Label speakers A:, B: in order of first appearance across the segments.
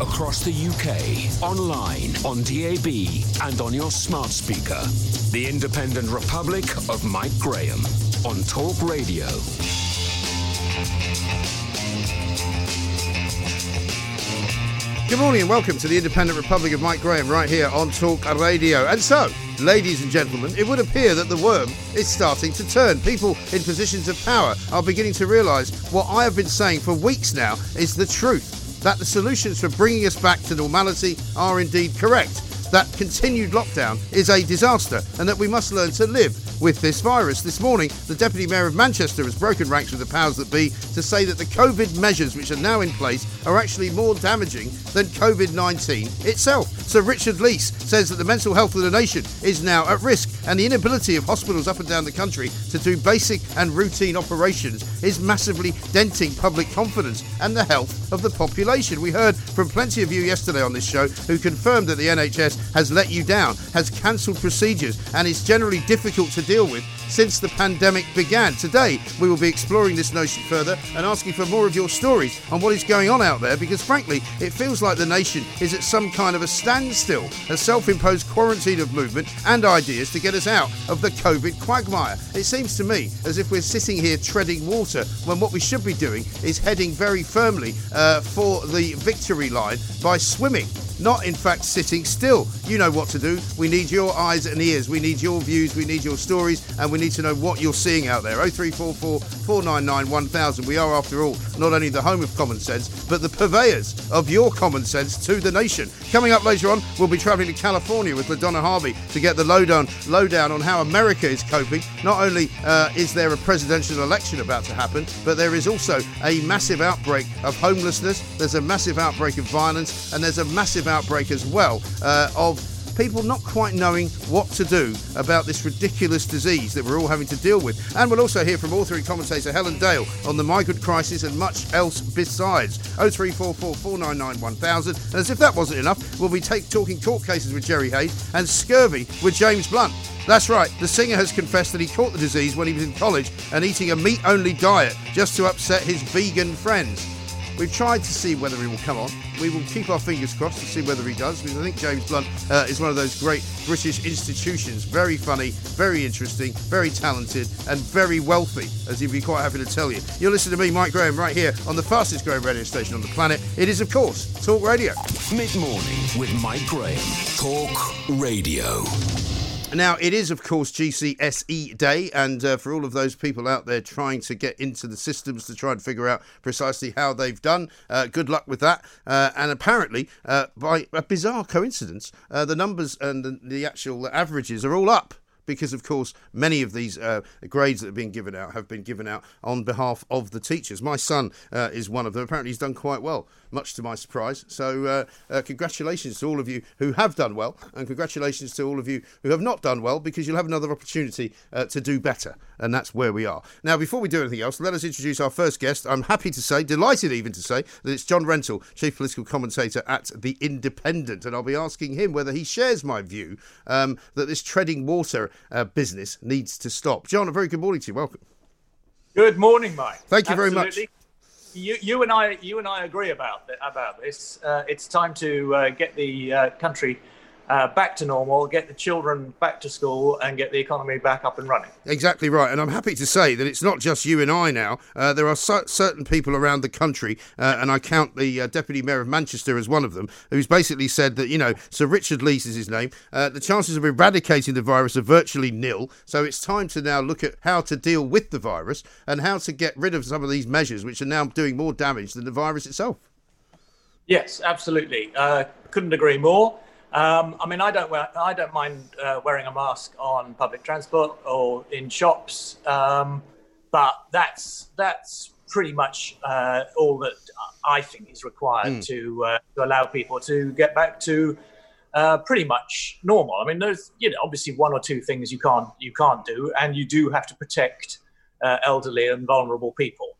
A: Across the UK, online, on DAB, and on your smart speaker. The Independent Republic of Mike Graham on Talk Radio.
B: Good morning and welcome to the Independent Republic of Mike Graham right here on Talk Radio. And so, ladies and gentlemen, it would appear that the worm is starting to turn. People in positions of power are beginning to realise what I have been saying for weeks now is the truth that the solutions for bringing us back to normality are indeed correct. That continued lockdown is a disaster and that we must learn to live with this virus. This morning, the Deputy Mayor of Manchester has broken ranks with the powers that be to say that the COVID measures which are now in place are actually more damaging than COVID 19 itself. Sir Richard Leese says that the mental health of the nation is now at risk, and the inability of hospitals up and down the country to do basic and routine operations is massively denting public confidence and the health of the population. We heard from plenty of you yesterday on this show who confirmed that the NHS has let you down, has cancelled procedures, and is generally difficult to deal with since the pandemic began. Today, we will be exploring this notion further and asking for more of your stories on what is going on out there because, frankly, it feels like the nation is at some kind of a standstill, a self imposed quarantine of movement and ideas to get us out of the COVID quagmire. It seems to me as if we're sitting here treading water when what we should be doing is heading very firmly uh, for the victory line by swimming not in fact sitting still. You know what to do. We need your eyes and ears. We need your views. We need your stories. And we need to know what you're seeing out there. 0344 499 1000. We are, after all, not only the home of common sense, but the purveyors of your common sense to the nation. Coming up later on, we'll be travelling to California with LaDonna Harvey to get the lowdown, lowdown on how America is coping. Not only uh, is there a presidential election about to happen, but there is also a massive outbreak of homelessness, there's a massive outbreak of violence, and there's a massive outbreak as well uh, of people not quite knowing what to do about this ridiculous disease that we're all having to deal with. And we'll also hear from author and commentator Helen Dale on the migrant crisis and much else besides. 0344 499 1000. And as if that wasn't enough, we'll be take, talking court cases with Jerry Hayes and scurvy with James Blunt. That's right, the singer has confessed that he caught the disease when he was in college and eating a meat only diet just to upset his vegan friends. We've tried to see whether he will come on. We will keep our fingers crossed to see whether he does, because I think James Blunt uh, is one of those great British institutions. Very funny, very interesting, very talented, and very wealthy, as he'd be quite happy to tell you. You're listening to me, Mike Graham, right here on the fastest growing radio station on the planet. It is, of course, Talk Radio.
A: Mid morning with Mike Graham. Talk Radio.
B: Now, it is, of course, GCSE Day, and uh, for all of those people out there trying to get into the systems to try and figure out precisely how they've done, uh, good luck with that. Uh, and apparently, uh, by a bizarre coincidence, uh, the numbers and the, the actual averages are all up because, of course, many of these uh, grades that have been given out have been given out on behalf of the teachers. My son uh, is one of them. Apparently, he's done quite well, much to my surprise. So, uh, uh, congratulations to all of you who have done well, and congratulations to all of you who have not done well, because you'll have another opportunity uh, to do better. And that's where we are. Now, before we do anything else, let us introduce our first guest. I'm happy to say, delighted even to say, that it's John Rentoul, Chief Political Commentator at The Independent. And I'll be asking him whether he shares my view um, that this treading water uh, business needs to stop. John, a very good morning to you. Welcome.
C: Good morning, Mike.
B: Thank you very much.
C: You, you and I, you and I agree about about this. Uh, it's time to uh, get the uh, country uh, back to normal, get the children back to school, and get the economy back up and running.
B: Exactly right. And I'm happy to say that it's not just you and I now. Uh, there are cer- certain people around the country, uh, and I count the uh, Deputy Mayor of Manchester as one of them, who's basically said that, you know, Sir Richard Leese is his name, uh, the chances of eradicating the virus are virtually nil. So it's time to now look at how to deal with the virus and how to get rid of some of these measures, which are now doing more damage than the virus itself.
C: Yes, absolutely. Uh, couldn't agree more. Um, I mean, I don't wear, I don't mind uh, wearing a mask on public transport or in shops, um, but that's that's pretty much uh, all that I think is required mm. to uh, to allow people to get back to uh, pretty much normal. I mean, there's you know obviously one or two things you can't you can't do, and you do have to protect uh, elderly and vulnerable people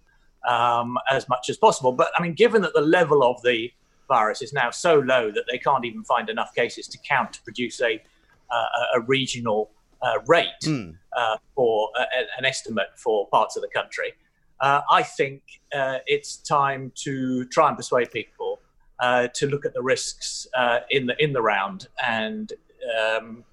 C: um, as much as possible. But I mean, given that the level of the virus is now so low that they can't even find enough cases to count to produce a, uh, a regional uh, rate mm. uh, for uh, an estimate for parts of the country. Uh, I think uh, it's time to try and persuade people to look at the risks in the in the round and um,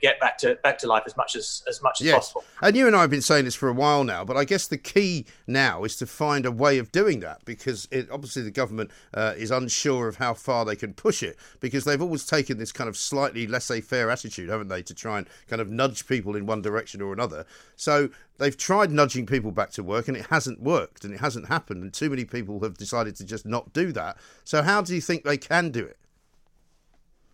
C: get back to back to life as much as as much as yes. possible.
B: And you and I have been saying this for a while now, but I guess the key now is to find a way of doing that because it, obviously the government uh, is unsure of how far they can push it because they've always taken this kind of slightly laissez-faire attitude, haven't they, to try and kind of nudge people in one direction or another. So they've tried nudging people back to work and it hasn't worked and it hasn't happened and too many people have decided to just not do that. So how do you think they can do it?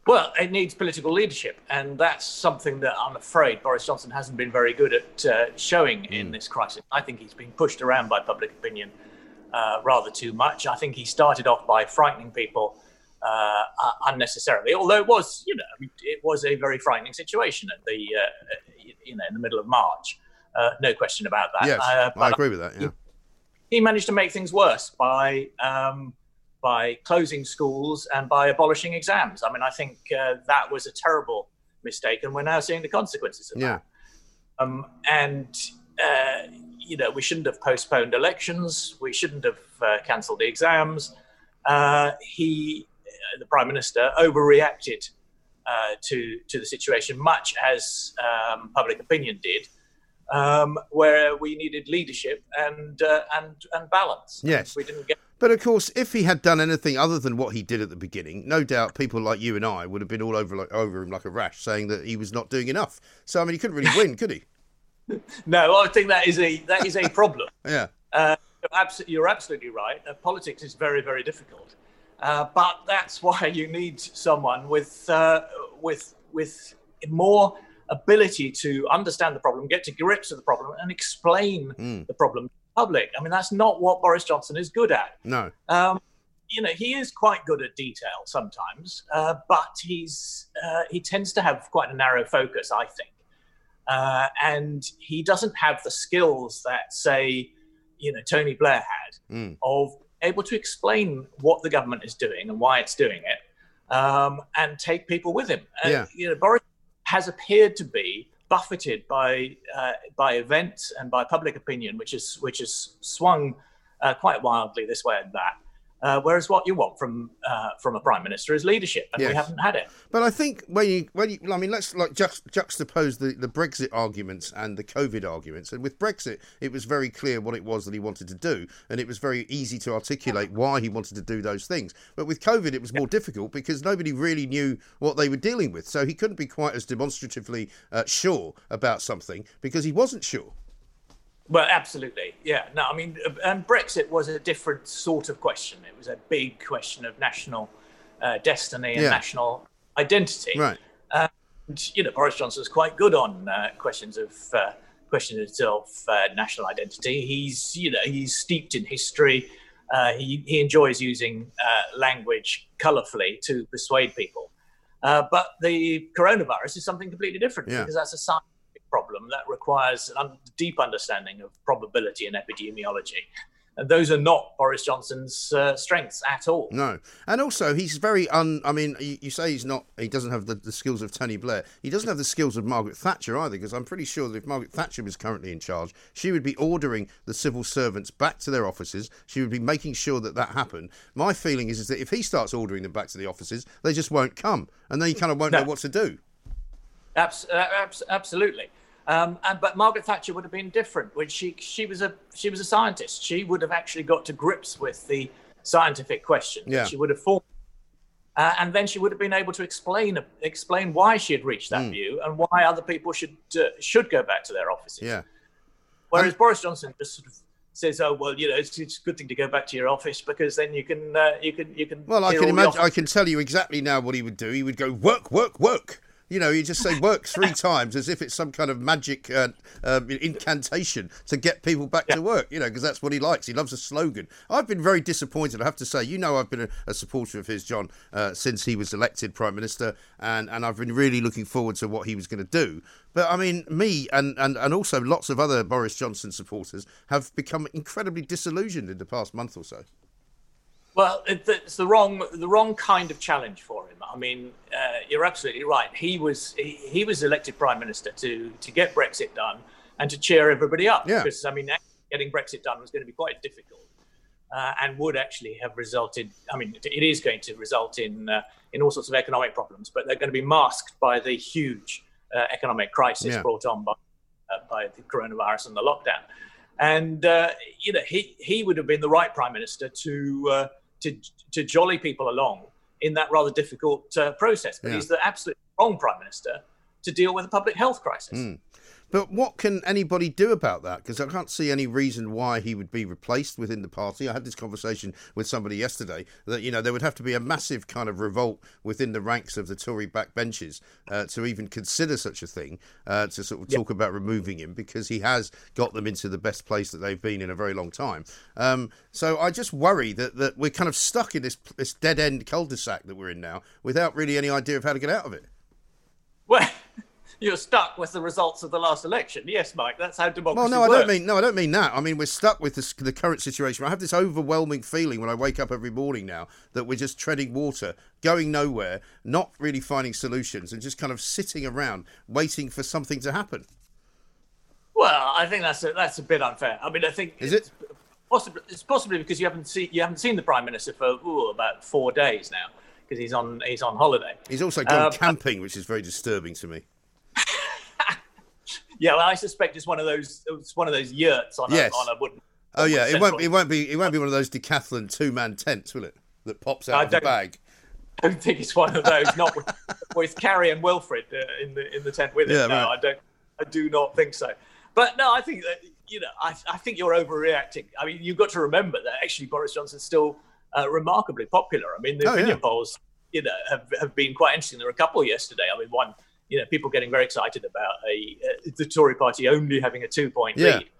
C: Well, it needs political leadership, and that's something that I'm afraid Boris Johnson hasn't been very good at uh, showing in mm. this crisis. I think he's been pushed around by public opinion uh, rather too much. I think he started off by frightening people uh, unnecessarily, although it was, you know, it was a very frightening situation at the, uh, you know, in the middle of March. Uh, no question about that.
B: Yes, uh, I agree with that. Yeah.
C: He, he managed to make things worse by. Um, by closing schools and by abolishing exams. I mean, I think uh, that was a terrible mistake, and we're now seeing the consequences of
B: yeah.
C: that. Um, and uh, you know, we shouldn't have postponed elections. We shouldn't have uh, cancelled the exams. Uh, he, uh, the prime minister, overreacted uh, to to the situation, much as um, public opinion did. Um, where we needed leadership and and and balance.
B: Yes,
C: we didn't get
B: but of course, if he had done anything other than what he did at the beginning, no doubt people like you and I would have been all over like, over him like a rash, saying that he was not doing enough. So I mean, he couldn't really win, could he?
C: No, I think that is a that is a problem.
B: yeah,
C: uh, you're absolutely right. Uh, politics is very very difficult, uh, but that's why you need someone with uh, with with more ability to understand the problem, get to grips with the problem, and explain mm. the problem public. I mean, that's not what Boris Johnson is good at.
B: No.
C: Um, you know, he is quite good at detail sometimes, uh, but he's uh, he tends to have quite a narrow focus, I think, uh, and he doesn't have the skills that, say, you know, Tony Blair had mm. of able to explain what the government is doing and why it's doing it, um, and take people with him. And,
B: yeah.
C: You know, Boris has appeared to be buffeted by uh, by events and by public opinion, which is which has swung uh, quite wildly this way and that. Uh, whereas what you want from uh, from a prime minister is leadership, and yes. we haven't had it.
B: But I think when you when you, I mean, let's like just juxtapose the, the Brexit arguments and the COVID arguments. And with Brexit, it was very clear what it was that he wanted to do, and it was very easy to articulate why he wanted to do those things. But with COVID, it was more difficult because nobody really knew what they were dealing with, so he couldn't be quite as demonstratively uh, sure about something because he wasn't sure.
C: Well, absolutely. Yeah. No, I mean, and Brexit was a different sort of question. It was a big question of national uh, destiny and yeah. national identity.
B: Right.
C: And, you know, Boris Johnson was quite good on uh, questions of uh, questions of uh, national identity. He's, you know, he's steeped in history. Uh, he, he enjoys using uh, language colourfully to persuade people. but the coronavirus is something completely different
B: yeah.
C: because that's a sign problem that requires a deep understanding of probability and epidemiology. and those are not Boris Johnson's uh, strengths at all.
B: No, and also he's very un. I mean, you, you say he's not. He doesn't have the, the, skills of Tony Blair. He doesn't have the skills of Margaret Thatcher either. Because I'm pretty sure that if Margaret Thatcher was currently in charge, she would be ordering the civil servants back to their offices. She would be making sure that that happened. My feeling is, is that if he starts ordering them back to the offices, they just won't come, and then you kind of won't no. know what to do.
C: Abs- uh, abs- absolutely. Um, and, but Margaret Thatcher would have been different. When she she was a she was a scientist. She would have actually got to grips with the scientific question.
B: Yeah.
C: She would have formed, uh, and then she would have been able to explain explain why she had reached that mm. view and why other people should uh, should go back to their offices.
B: Yeah.
C: Whereas Boris Johnson just sort of says, "Oh well, you know, it's, it's, a good thing to go back to your office because then you can uh, you can you can."
B: Well, I can imagine. I can tell you exactly now what he would do. He would go work, work, work. You know, you just say work three times as if it's some kind of magic uh, uh, incantation to get people back yeah. to work, you know, because that's what he likes. He loves a slogan. I've been very disappointed, I have to say. You know, I've been a, a supporter of his, John, uh, since he was elected Prime Minister, and, and I've been really looking forward to what he was going to do. But I mean, me and, and, and also lots of other Boris Johnson supporters have become incredibly disillusioned in the past month or so.
C: Well, it's the wrong the wrong kind of challenge for him. I mean, uh, you're absolutely right. He was he, he, was elected prime minister to to get Brexit done and to cheer everybody up.
B: Yeah.
C: Because I mean, getting Brexit done was going to be quite difficult, uh, and would actually have resulted. I mean, it is going to result in uh, in all sorts of economic problems, but they're going to be masked by the huge uh, economic crisis yeah. brought on by uh, by the coronavirus and the lockdown. And uh, you know, he he would have been the right prime minister to to to jolly people along in that rather difficult uh, process. But yeah. he's the absolute wrong prime minister to deal with a public health crisis.
B: Mm. But what can anybody do about that? Because I can't see any reason why he would be replaced within the party. I had this conversation with somebody yesterday that you know there would have to be a massive kind of revolt within the ranks of the Tory backbenches uh, to even consider such a thing uh, to sort of talk about removing him because he has got them into the best place that they've been in a very long time. Um, so I just worry that that we're kind of stuck in this this dead end cul-de-sac that we're in now without really any idea of how to get out of it.
C: Well you're stuck with the results of the last election. Yes, Mike, that's how democracy
B: Well, no,
C: works.
B: I don't mean no, I don't mean that. I mean we're stuck with this, the current situation. I have this overwhelming feeling when I wake up every morning now that we're just treading water, going nowhere, not really finding solutions, and just kind of sitting around waiting for something to happen.
C: Well, I think that's a, that's a bit unfair. I mean, I think
B: is it
C: possibly it's possibly because you haven't seen you haven't seen the prime minister for ooh, about four days now because he's on he's on holiday.
B: He's also gone um, camping, which is very disturbing to me.
C: Yeah, well, I suspect it's one of those. It's one of those yurts on yes. a on a wooden.
B: Oh yeah, it won't. It won't be. It won't be one of those decathlon two man tents, will it? That pops out I of the bag.
C: I don't think it's one of those. Not with, with Carrie and Wilfred uh, in the in the tent with it. Yeah, no, right. I don't. I do not think so. But no, I think that you know, I, I think you're overreacting. I mean, you've got to remember that actually Boris Johnson's still uh, remarkably popular. I mean, the oh, opinion yeah. polls, you know, have, have been quite interesting. There were a couple yesterday. I mean, one you know, people getting very excited about a, uh, the Tory party only having a two point yeah. lead.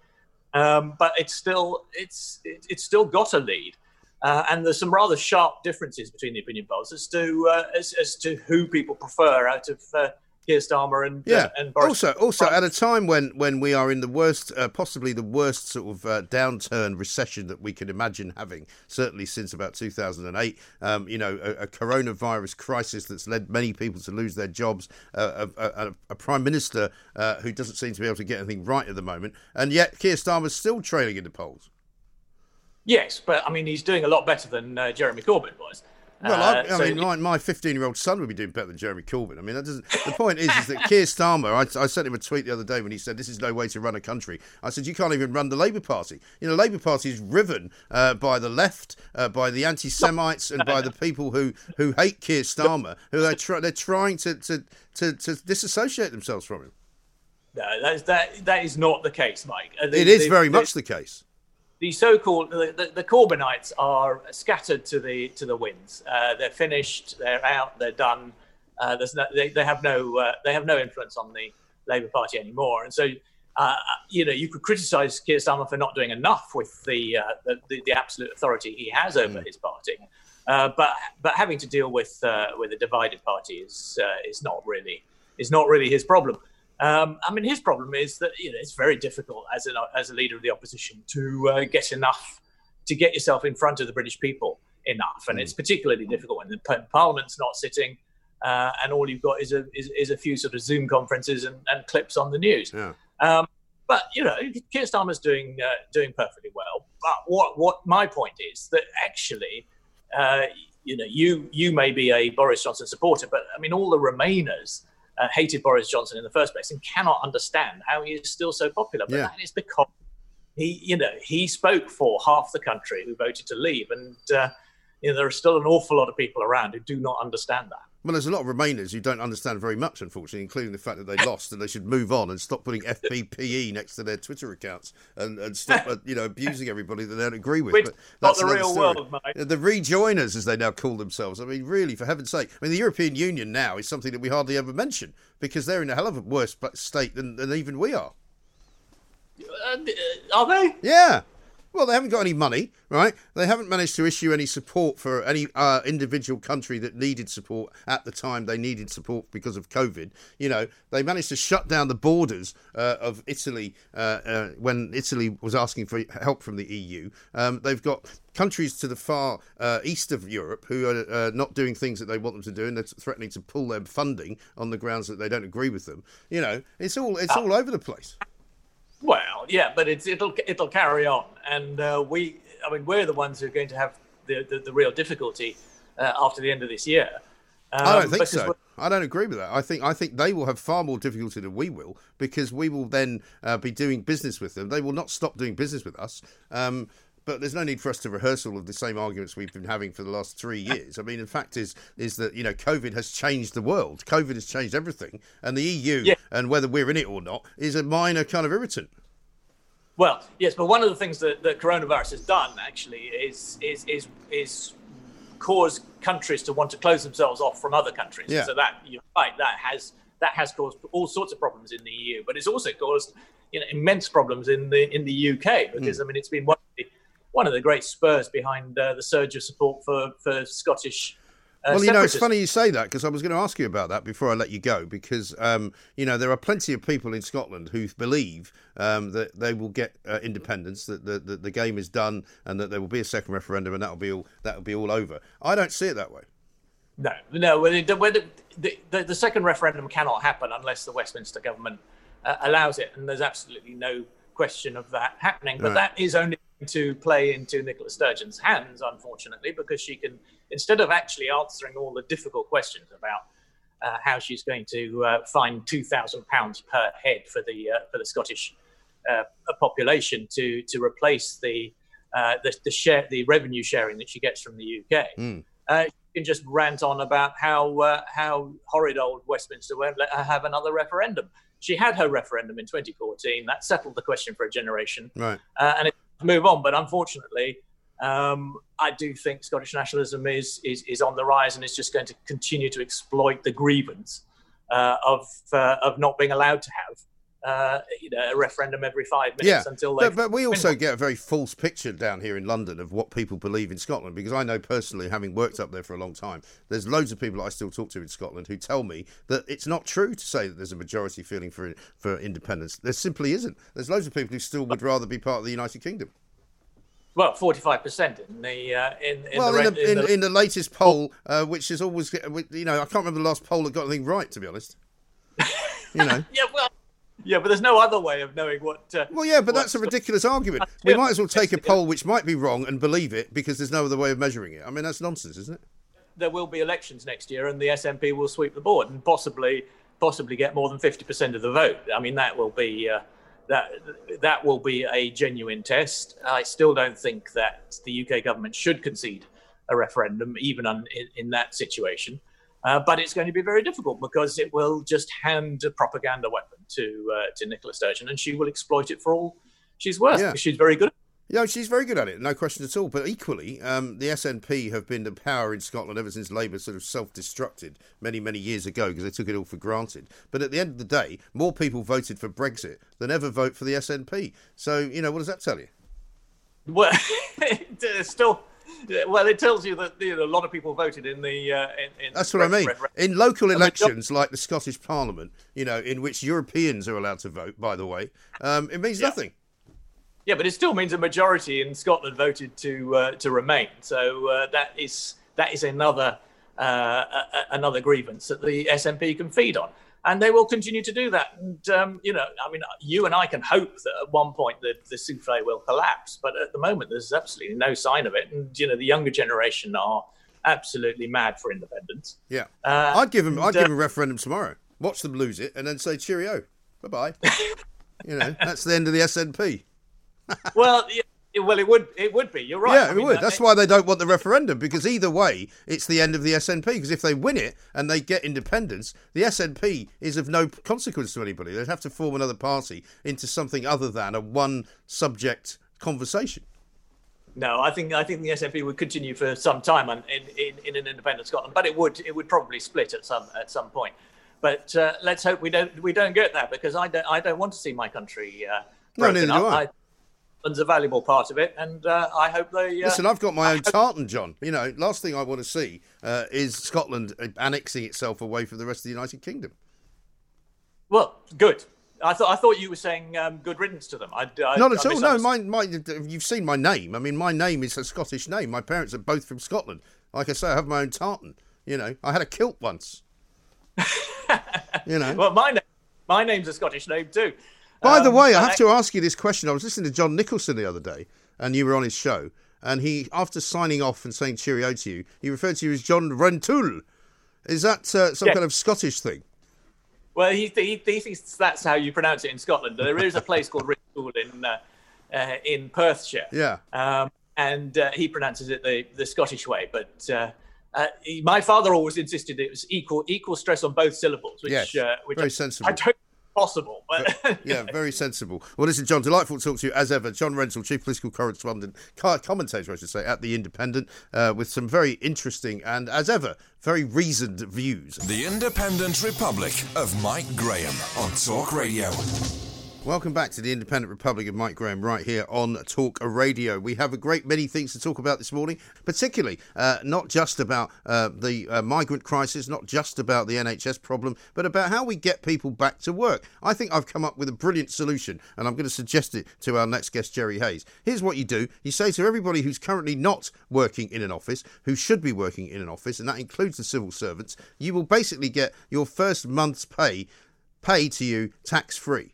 C: Um, but it's still it's it, it's still got a lead, uh, and there's some rather sharp differences between the opinion polls as to uh, as, as to who people prefer out of uh, Keir Starmer and
B: yeah.
C: Uh, and Boris
B: also also at a time when when we are in the worst, uh, possibly the worst sort of uh, downturn recession that we can imagine having, certainly since about 2008. Um, you know, a, a, coronavirus crisis that's led many people to lose their jobs, uh, a, a, a, prime minister uh, who doesn't seem to be able to get anything right at the moment, and yet Keir Starmer's still trailing in the polls.
C: Yes, but I mean he's doing a lot better than uh, Jeremy Corbyn was.
B: Well, I, uh, I so mean, my, my 15 year old son would be doing better than Jeremy Corbyn. I mean, that doesn't. The point is, is that Keir Starmer. I, I, sent him a tweet the other day when he said, "This is no way to run a country." I said, "You can't even run the Labour Party. You know, Labour Party is riven uh, by the left, uh, by the anti-Semites, and by the people who, who hate Keir Starmer, who are try, they're trying to, to, to, to disassociate themselves from him."
C: No, that is that that is not the case, Mike.
B: Uh, it is very much the case
C: the so-called the, the, the, Corbynites are scattered to the to the winds. Uh, they're finished. They're out. They're done. Uh, there's no, they, they have no uh, they have no influence on the Labour Party anymore. And so, uh, you know, you could criticise Keir Starmer for not doing enough with the uh, the, the, the, absolute authority he has over mm. his party. Uh, but but having to deal with with a divided party is is not really is not really his problem. Um, I mean, his problem is that you know it's very difficult as an as a leader of the opposition to uh, get enough to get yourself in front of the British people enough. And it's particularly difficult when the Parliament's not sitting. Uh, and all you've got is a is, is, a few sort of Zoom conferences and, and clips on the news.
B: Yeah.
C: Um, but you know, Keir Starmer's doing uh, doing perfectly well. But what what my point is that actually, uh, you know, you you may be a Boris Johnson supporter, but I mean, all the Remainers uh, hated Boris Johnson in the first place and cannot understand how he is still so popular. But
B: Yeah.
C: that is because he, you know, he spoke for half the country who voted to leave, and uh, you know, there are still an awful lot of people around who do not understand that.
B: Well, there's a lot of Remainers who don't understand very much, unfortunately, including the fact that they lost and they should move on and stop putting FBPE next to their Twitter accounts and, and stop, uh, you know, abusing everybody that they don't agree with. But
C: is not the real
B: story.
C: world, mate.
B: Uh, The rejoiners, as they now call themselves. I mean, really, for heaven's sake. I mean, the European Union now is something that we hardly ever mention because they're in a hell of a worse state than, than even we are.
C: Uh, are they?
B: Yeah. Well, they haven't got any money, right? They haven't managed to issue any support for any uh, individual country that needed support at the time they needed support because of COVID. You know, they managed to shut down the borders uh, of Italy uh, uh, when Italy was asking for help from the EU. Um, they've got countries to the far uh, east of Europe who are uh, not doing things that they want them to do, and they're threatening to pull their funding on the grounds that they don't agree with them. You know, it's all it's all over the place.
C: Well, yeah, but it's it'll it'll carry on, and uh, we, I mean, we're the ones who are going to have the the, the real difficulty uh, after the end of this year. Um,
B: I don't think so. I don't agree with that. I think I think they will have far more difficulty than we will because we will then uh, be doing business with them. They will not stop doing business with us. Um, but there's no need for us to rehearse all of the same arguments we've been having for the last three years. I mean, the fact is, is that you know, COVID has changed the world. COVID has changed everything, and the EU,
C: Yeah.
B: and whether we're in it or not, is a minor kind of irritant.
C: Well, yes, but one of the things that, that coronavirus has done actually is is is is cause countries to want to close themselves off from other countries.
B: Yeah.
C: So that you're right, that has that has caused all sorts of problems in the EU, but it's also caused you know immense problems in the in the UK because hmm. I mean it's been one of the, one of the great spurs behind uh, the surge of support for for Scottish. Uh,
B: Well, you know, it's funny you say that because I was going to ask you about that before I let you go because, um, you know, there are plenty of people in Scotland who believe um, that they will get uh, independence, that the, the, the game is done, and that there will be a second referendum, and that'll be all that'll be all over. I don't see it that way.
C: No, no. the, well, the, the, the, the second referendum cannot happen unless the Westminster government uh, allows it, and there's absolutely no question of that happening. But
B: Right.
C: that is only to play into Nicola Sturgeon's hands, unfortunately, because she can, instead of actually answering all the difficult questions about uh, how she's going to uh, find two thousand pounds per head for the uh, for the Scottish uh, population to to replace the uh, the, the share the revenue sharing that she gets from the UK. Uh, you can just rant on about how uh, how horrid old Westminster won't let her have another referendum. She had her referendum in 2014. That settled the question for a generation,
B: Right.
C: uh, and it move on. But unfortunately, um, I do think Scottish nationalism is, is is on the rise and is just going to continue to exploit the grievance uh, of uh, of not being allowed to have uh, you know a referendum every five
B: Yeah,
C: minutes until they.
B: but, but we also get a very false picture down here in London of what people believe in Scotland because I know personally, having worked up there for a long time, there's loads of people I still talk to in Scotland who tell me that it's not true to say that there's a majority feeling for for independence. There simply isn't. There's loads of people who still would rather be part of the United Kingdom.
C: well, forty-five percent in the uh, in, in
B: well,
C: the,
B: in, the, in,
C: the-
B: in the latest poll, uh, which is always, you know, I can't remember the last poll that got anything right, to be honest. You know.
C: yeah, well, yeah, but there's no other way of knowing what. Uh,
B: Well, yeah, but that's a ridiculous argument. We might as well take a poll which might be wrong and believe it because there's no other way of measuring it. I mean, that's nonsense, isn't it?
C: there will be elections next year, and the SNP will sweep the board and possibly possibly get more than fifty percent of the vote. I mean, that will be uh, that that will be a genuine test. I still don't think that the UK government should concede a referendum, even on, in, in that situation. Uh, but it's going to be very difficult because it will just hand a propaganda weapon to uh, to Nicola Sturgeon, and she will exploit it for all she's worth.
B: Yeah.
C: She's very good.
B: Yeah, she's very good at it, no question at all. But equally, um, the SNP have been the power in Scotland ever since Labour sort of self-destructed many, many years ago because they took it all for granted. But at the end of the day, more people voted for Brexit than ever vote for the SNP. So, you know, what does that tell you?
C: Well, still. Well, it tells you that you know, a lot of people voted in the. Uh, in, in
B: That's what I mean. In local elections like the Scottish Parliament, you know, in which Europeans are allowed to vote, by the way, um, it means
C: Yeah.
B: nothing.
C: Yeah, but it still means a majority in Scotland voted to uh, to remain. So uh, that is that is another uh, another grievance that the SNP can feed on, and they will continue to do that. And um, you know, I mean, you and I can hope that at one point the, the souffle will collapse, but at the moment there's absolutely no sign of it. And you know, the younger generation are absolutely mad for independence.
B: Yeah, uh, I'd give them. I'd give them a referendum tomorrow. Watch them lose it, and then say cheerio, bye bye. you know, that's the end of the SNP.
C: well, yeah, well, it would it would be. You're right.
B: Yeah, I mean, it would. That's why they don't want the referendum because either way, it's the end of the SNP. Because if they win it and they get independence, the SNP is of no consequence to anybody. They'd have to form another party into something other than a one subject conversation.
C: No, I think I think the SNP would continue for some time in, in, in an independent Scotland, but it would it would probably split at some at some point. But uh, let's hope we don't we don't get that because I don't I don't want to see my country. Uh,
B: no, neither do I. I
C: Scotland's a valuable part of it, and uh, I hope they.
B: Uh, Listen, I've got my own tartan, John. You know, last thing I want to see uh, is Scotland annexing itself away from the rest of the United Kingdom.
C: Well, good. I thought I thought you were saying um, good riddance to them. I, I,
B: Not at all. No, my, my, you've seen my name. I mean, my name is a Scottish name. My parents are both from Scotland. Like I say, I have my own tartan. You know, I had a kilt once. you know.
C: Well, my name, my name's a Scottish name too.
B: By um, the way, I have to ask you this question. I was listening to John Nicolson the other day, and you were on his show, and he, after signing off and saying cheerio to you, he referred to you as John Rentoul. Is that uh, some yeah. kind of Scottish thing?
C: Well, he, he, he, thinks that's how you pronounce it in Scotland. There is a place called Rentoul in uh, uh, in Perthshire.
B: Yeah.
C: Um, and uh, he pronounces it the, the Scottish way, but uh, uh, my father always insisted it was equal equal stress on both syllables, which,
B: yes,
C: which
B: very
C: I,
B: sensible.
C: I don't possible. But
B: yeah, very sensible. Well, listen, John, delightful to talk to you as ever. John Rentoul, chief political correspondent, commentator, I should say, at the Independent, uh, with some very interesting and, as ever, very reasoned views.
A: The Independent Republic of Mike Graham on Talk Radio.
B: Welcome back to the Independent Republic of Mike Graham right here on Talk Radio. We have a great many things to talk about this morning, particularly uh, not just about uh, the uh, migrant crisis, not just about the NHS problem, but about how we get people back to work. I think I've come up with a brilliant solution, and I'm going to suggest it to our next guest, Jerry Hayes. Here's what you do you say to everybody who's currently not working in an office, who should be working in an office, and that includes the civil servants, you will basically get your first month's pay paid to you tax free.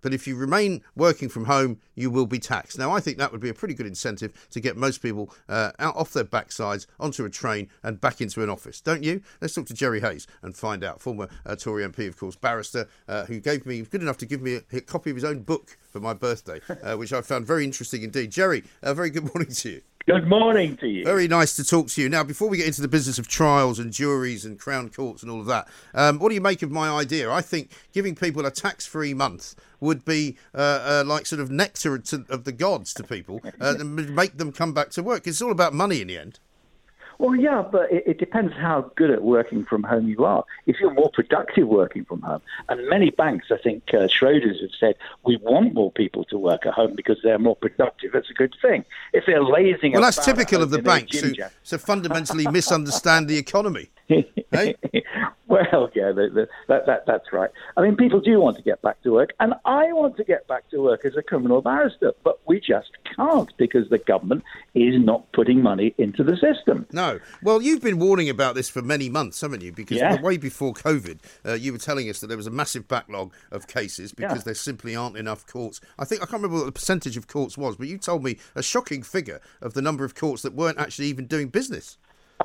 B: But if you remain working from home, you will be taxed. Now, I think that would be a pretty good incentive to get most people uh, out off their backsides onto a train and back into an office, don't you? Let's talk to Jerry Hayes and find out. Former uh, Tory MP, of course, barrister, uh, who gave me good enough to give me a, a copy of his own book for my birthday, uh, which I found very interesting indeed. Jerry, a very good morning to you.
D: Good morning to you.
B: Very nice to talk to you. Now, before we get into the business of trials and juries and crown courts and all of that, um, what do you make of my idea? I think giving people a tax free month would be uh, uh, like sort of nectar to, of the gods to people uh, and make them come back to work. It's all about money in the end.
D: Well, yeah, but it, it, depends how good at working from home you are. If you're more productive working from home, and many banks, I think uh, Schroders have said, we want more people to work at home because they're more productive. That's a good thing. If they're lazing,
B: well, that's typical of the banks who so fundamentally misunderstand the economy. Hey?
D: Well, yeah, the, the, that, that, that's right. I mean, people do want to get back to work, and I want to get back to work as a criminal barrister, but we just can't because the government is not putting money into the system.
B: No. Well, you've been warning about this for many months, haven't you? Because yeah. way before COVID, uh, you were telling us that there was a massive backlog of cases because yeah. there simply aren't enough courts. I think I can't remember what the percentage of courts was, but you told me a shocking figure of the number of courts that weren't actually even doing business.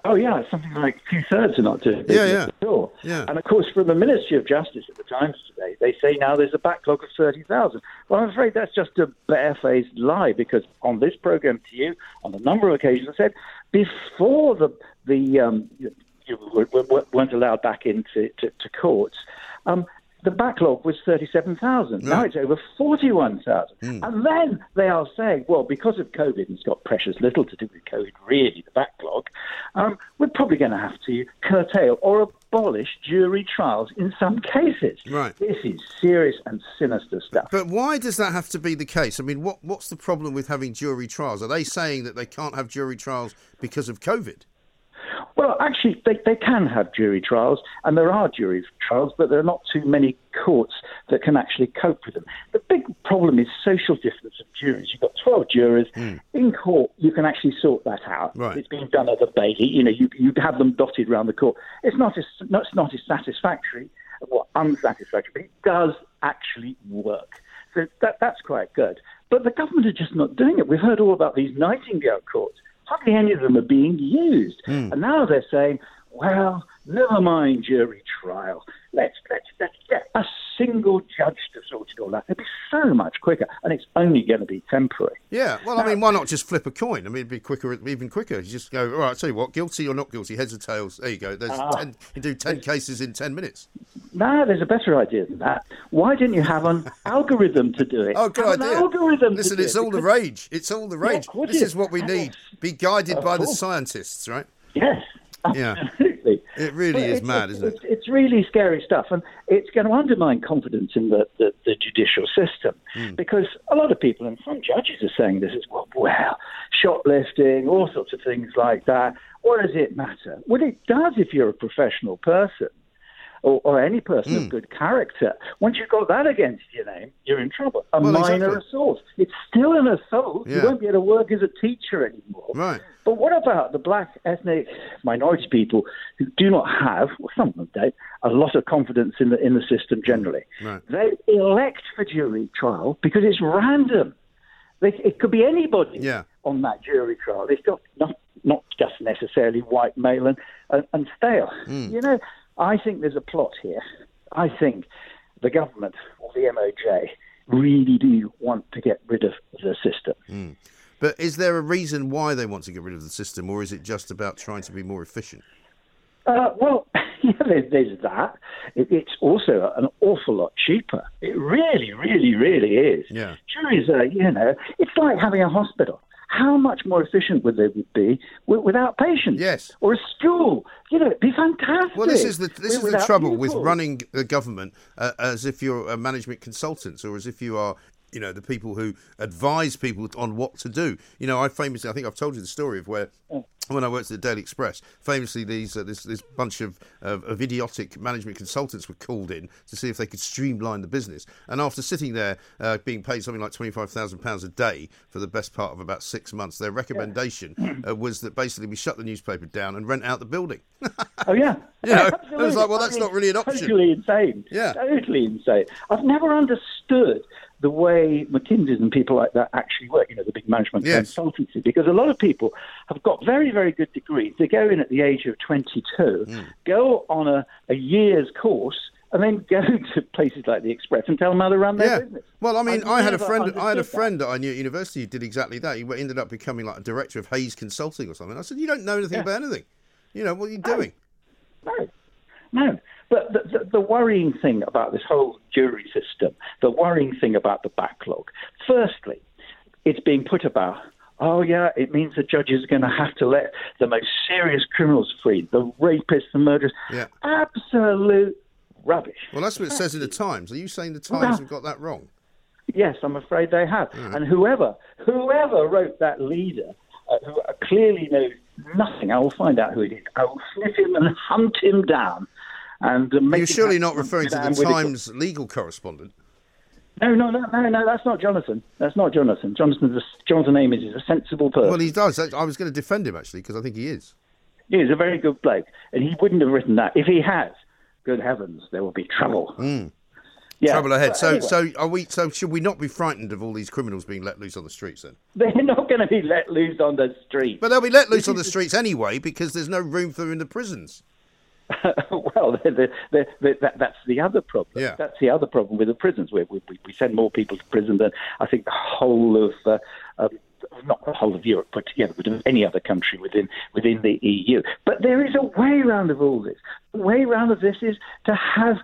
D: Oh yeah, something like two thirds are not doing business yeah, yeah. at all.
B: Yeah.
D: And of course, from the Ministry of Justice at the Times today, they say now there's a backlog of thirty thousand. Well, I'm afraid that's just a barefaced lie because on this program to you, on a number of occasions, I said before the the um, you, you weren't allowed back into to, to courts. Um, the backlog was 37,000. Now it's over 41,000. Mm. And then they are saying, well, because of COVID, and it's got precious little to do with COVID, really, the backlog, um, we're probably going to have to curtail or abolish jury trials in some cases.
B: Right.
D: This is serious and sinister stuff.
B: But why does that have to be the case? I mean, what, what's the problem with having jury trials? Are they saying that they can't have jury trials because of COVID?
D: Well, actually, they, they can have jury trials, and there are jury trials, but there are not too many courts that can actually cope with them. The big problem is social distance of juries. You've got 12 jurors. Hmm. In court, you can actually sort that out.
B: Right.
D: It's being done at the Bailey. You know, you, you have them dotted around the court. It's not as, not, it's not as satisfactory or unsatisfactory, but it does actually work. So that, that's quite good. But the government are just not doing it. We've heard all about these Nightingale courts. Hardly any of them are being used. Hmm. And now they're saying, well, never mind jury trial. Let's, let's, let's get a single judge to sort it all out. It'd be so much quicker, and it's only going to be temporary.
B: Yeah, well, I mean, why not just flip a coin? I mean, it'd be quicker, even quicker. You just go, all right, I'll tell you what, guilty or not guilty, heads or tails. There you go. There's
D: Ah.
B: ten, you do 10 cases in 10 minutes.
D: No, there's a better idea than that. Why didn't you have an algorithm to do it?
B: Oh, good
D: Have
B: idea.
D: An algorithm
B: Listen,
D: to do
B: it's
D: it,
B: all the rage. It's all the rage.
D: course
B: this is what we need. Be guided
D: Of
B: by the scientists, right?
D: Yes,
B: Yeah. It really is
D: it's-
B: mad,
D: it's,
B: isn't it?
D: It's, it's really scary stuff, and it's going to undermine confidence in the, the, the judicial system
B: Hmm.
D: because a lot of people and some judges are saying this as well. Well, shoplifting, all sorts of things like that. What does it matter? Well, it does if you're a professional person. Or, or any person
B: Hmm.
D: of good character. Once you've got that against your name, you're in trouble. A
B: Well,
D: minor
B: exactly.
D: assault. It's still an assault.
B: Yeah.
D: You won't be able to work as a teacher anymore.
B: Right.
D: But what about the black ethnic minority people who do not have, well, some of them don't, a lot of confidence in the in the system generally?
B: Right.
D: They elect for jury trial because it's random. They, it could be anybody
B: Yeah.
D: on that jury trial. It's not not, not just necessarily white, male, and, and, and stale.
B: Hmm.
D: You know, I think there's a plot here. I think the government or the MOJ really do want to get rid of the system.
B: But is there a reason why they want to get rid of the system, or is it just about trying to be more efficient?
D: Uh, well, yeah, there's, there's that. It, it's also an awful lot cheaper. It really, really, really is.
B: Yeah.
D: Juries are, you know, it's like having a hospital. How much more efficient would they would be without patients?
B: Yes.
D: Or a school. You know, it'd be fantastic.
B: Well, this is the this is the trouble with running the government uh, as if you're a management consultant or as if you are. You know the people who advise people on what to do. You know, I famously, I think I've told you the story of where when I worked at the Daily Express, famously these uh, this this bunch of, of of idiotic management consultants were called in to see if they could streamline the business. And after sitting there uh, being paid something like twenty five thousand pounds a day for the best part of about six months, their recommendation uh, was that basically we shut the newspaper down and rent out the building.
D: Oh yeah,
B: You know, it was like, well, that's
D: I mean,
B: not really an option.
D: Totally insane.
B: Yeah.
D: totally insane. I've never understood the way McKinsey's and people like that actually work. You know, the big management
B: Yes.
D: consultancy, because a lot of people have got very, very good degrees. They go in at the age of 22,
B: Hmm.
D: go on a, a year's course. And then go to places like the Express and tell them how to run their
B: Yeah.
D: business.
B: Well, I mean,
D: I've
B: I had a friend. I had a
D: understood that.
B: friend that I knew at university who did exactly that. He ended up becoming like a director of Hayes Consulting or something. I said, "You don't know anything
D: Yeah.
B: about anything. You know what are you doing?"
D: No, no. But the, the, the worrying thing about this whole jury system, the worrying thing about the backlog, firstly, it's being put about. Oh yeah, it means the judges are going to have to let the most serious criminals free, the rapists, the murderers.
B: Yeah.
D: Absolute rubbish.
B: Well, that's what it says in the Times. Are you saying the
D: Well,
B: Times have got that wrong?
D: Yes, I'm afraid they have. And whoever whoever wrote that leader, uh, who uh, clearly knows nothing, I will find out who it is. I will sniff him and hunt him down. And
B: You're surely not referring to the
D: with it.
B: Times legal correspondent.
D: No, no, no, no, no. That's not Jonathan. That's not Jonathan. Jonathan's a, Jonathan Ames is a sensible person.
B: Well, he does. I was going to defend him actually because I think he is.
D: He's a very good bloke, and he wouldn't have written that. If he has, good heavens, there will be trouble. Yeah.
B: Hmm. Trouble ahead. So,
D: anyway,
B: so are we? So, should we not be frightened of all these criminals being let loose on the streets then?
D: they're not going to be let loose on the street.
B: But they'll be let loose on the streets anyway because there's no room for them in the prisons.
D: well, they're, they're, they're, that, that's the other problem.
B: Yeah.
D: That's the other problem with the prisons. We, we, we send more people to prison than I think the whole of, uh, um, not the whole of Europe put together, but of any other country within within the EU. But there is a way round of all this. The way round of this is to have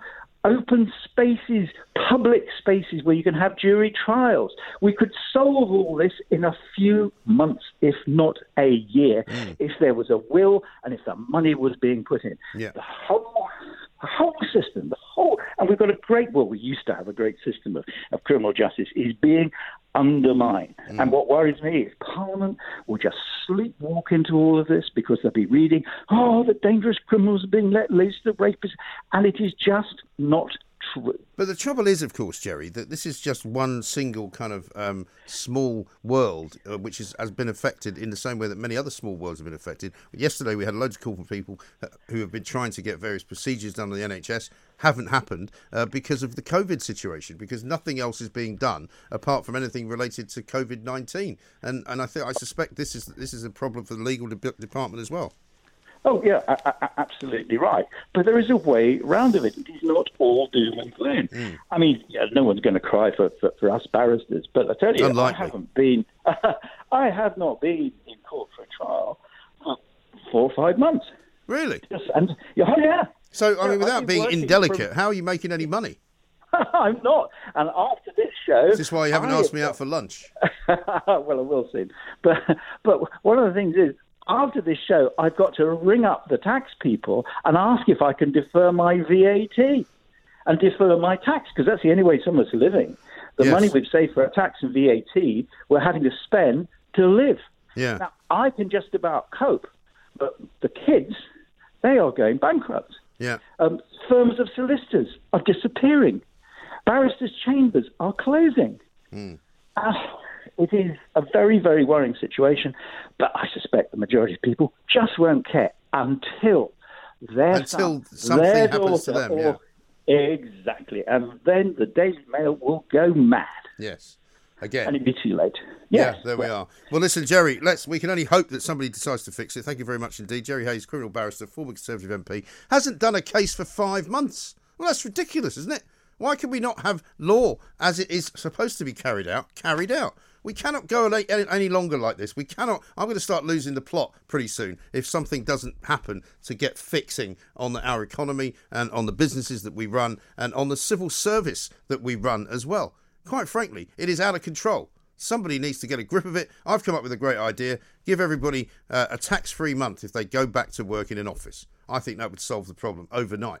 D: open spaces, public spaces where you can have jury trials. We could solve all this in a few months, if not a year,
B: Hmm.
D: if there was a will and if the money was being put in.
B: Yeah.
D: The whole, the whole system, the whole, and we've got a great, well, we used to have a great system of, of criminal justice, is being undermined. Mm. And what worries me is Parliament will just sleepwalk into all of this because they'll be reading, oh, the dangerous criminals are being let loose, the rapists, and it is just not
B: But the trouble is, of course, Jerry, that this is just one single kind of um, small world uh, which is, has been affected in the same way that many other small worlds have been affected. Yesterday, we had loads of calls from people uh, who have been trying to get various procedures done on the NHS. Haven't happened uh, because of the COVID situation, because nothing else is being done apart from anything related to COVID nineteen, and and I think I suspect this is this is a problem for the legal de- department as well.
D: Oh, yeah, I, I, absolutely right. But there is a way round of it. It is not all doom and gloom. Mm. I mean, yeah, no one's going to cry for, for, for, us barristers, but I tell you, Unlikely. I haven't been, I have not been in court for a trial for four or five months.
B: Really?
D: Yes, and oh, yeah.
B: So, I mean, without being indelicate, from... how are you making any money?
D: I'm not. And after this show, This
B: is this why you haven't I asked me out for lunch?
D: well, I will soon. But but one of the things is after this show, I've got to ring up the tax people and ask if I can defer my VAT and defer my tax because that's the only way some of us are living. The yes. money we've saved for our tax and VAT, we're having to spend to live.
B: Yeah.
D: Now, I can just about cope, but the kids, they are going bankrupt.
B: Yeah.
D: Um, firms of solicitors are disappearing. Barristers' chambers are closing. Mm. Uh, it is a very, very worrying situation, but I suspect the majority of people just won't care until their
B: until
D: son,
B: something
D: their
B: happens to them.
D: Yeah. Exactly, and then the Daily Mail will go mad.
B: Yes. Again.
D: And it'd be too late. Yes.
B: Yeah, there we are. Well, listen, Jerry, let's. We can only hope that somebody decides to fix it. Thank you very much indeed. Jerry Hayes, criminal barrister, former Conservative MP, hasn't done a case for five months. Well, that's ridiculous, isn't it? Why can we not have law as it is supposed to be carried out, carried out? We cannot go any longer like this. We cannot. I'm going to start losing the plot pretty soon if something doesn't happen to get fixing on our economy and on the businesses that we run and on the civil service that we run as well. Quite frankly, it is out of control. Somebody needs to get a grip of it. I've come up with a great idea. Give everybody uh, a tax free month if they go back to work in an office. I think that would solve the problem overnight.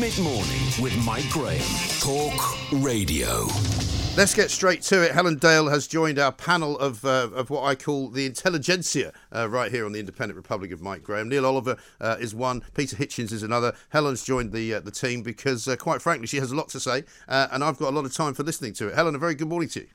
A: Mid morning with Mike Graham. Talk Radio.
B: Let's get straight to it. Helen Dale has joined our panel of, uh, of what I call the intelligentsia uh, right here on the Independent Republic of Mike Graham. Neil Oliver uh, is one, Peter Hitchens is another. Helen's joined the uh, the team because, uh, quite frankly, she has a lot to say, uh, and I've got a lot of time for listening to it. Helen, a very good morning to you.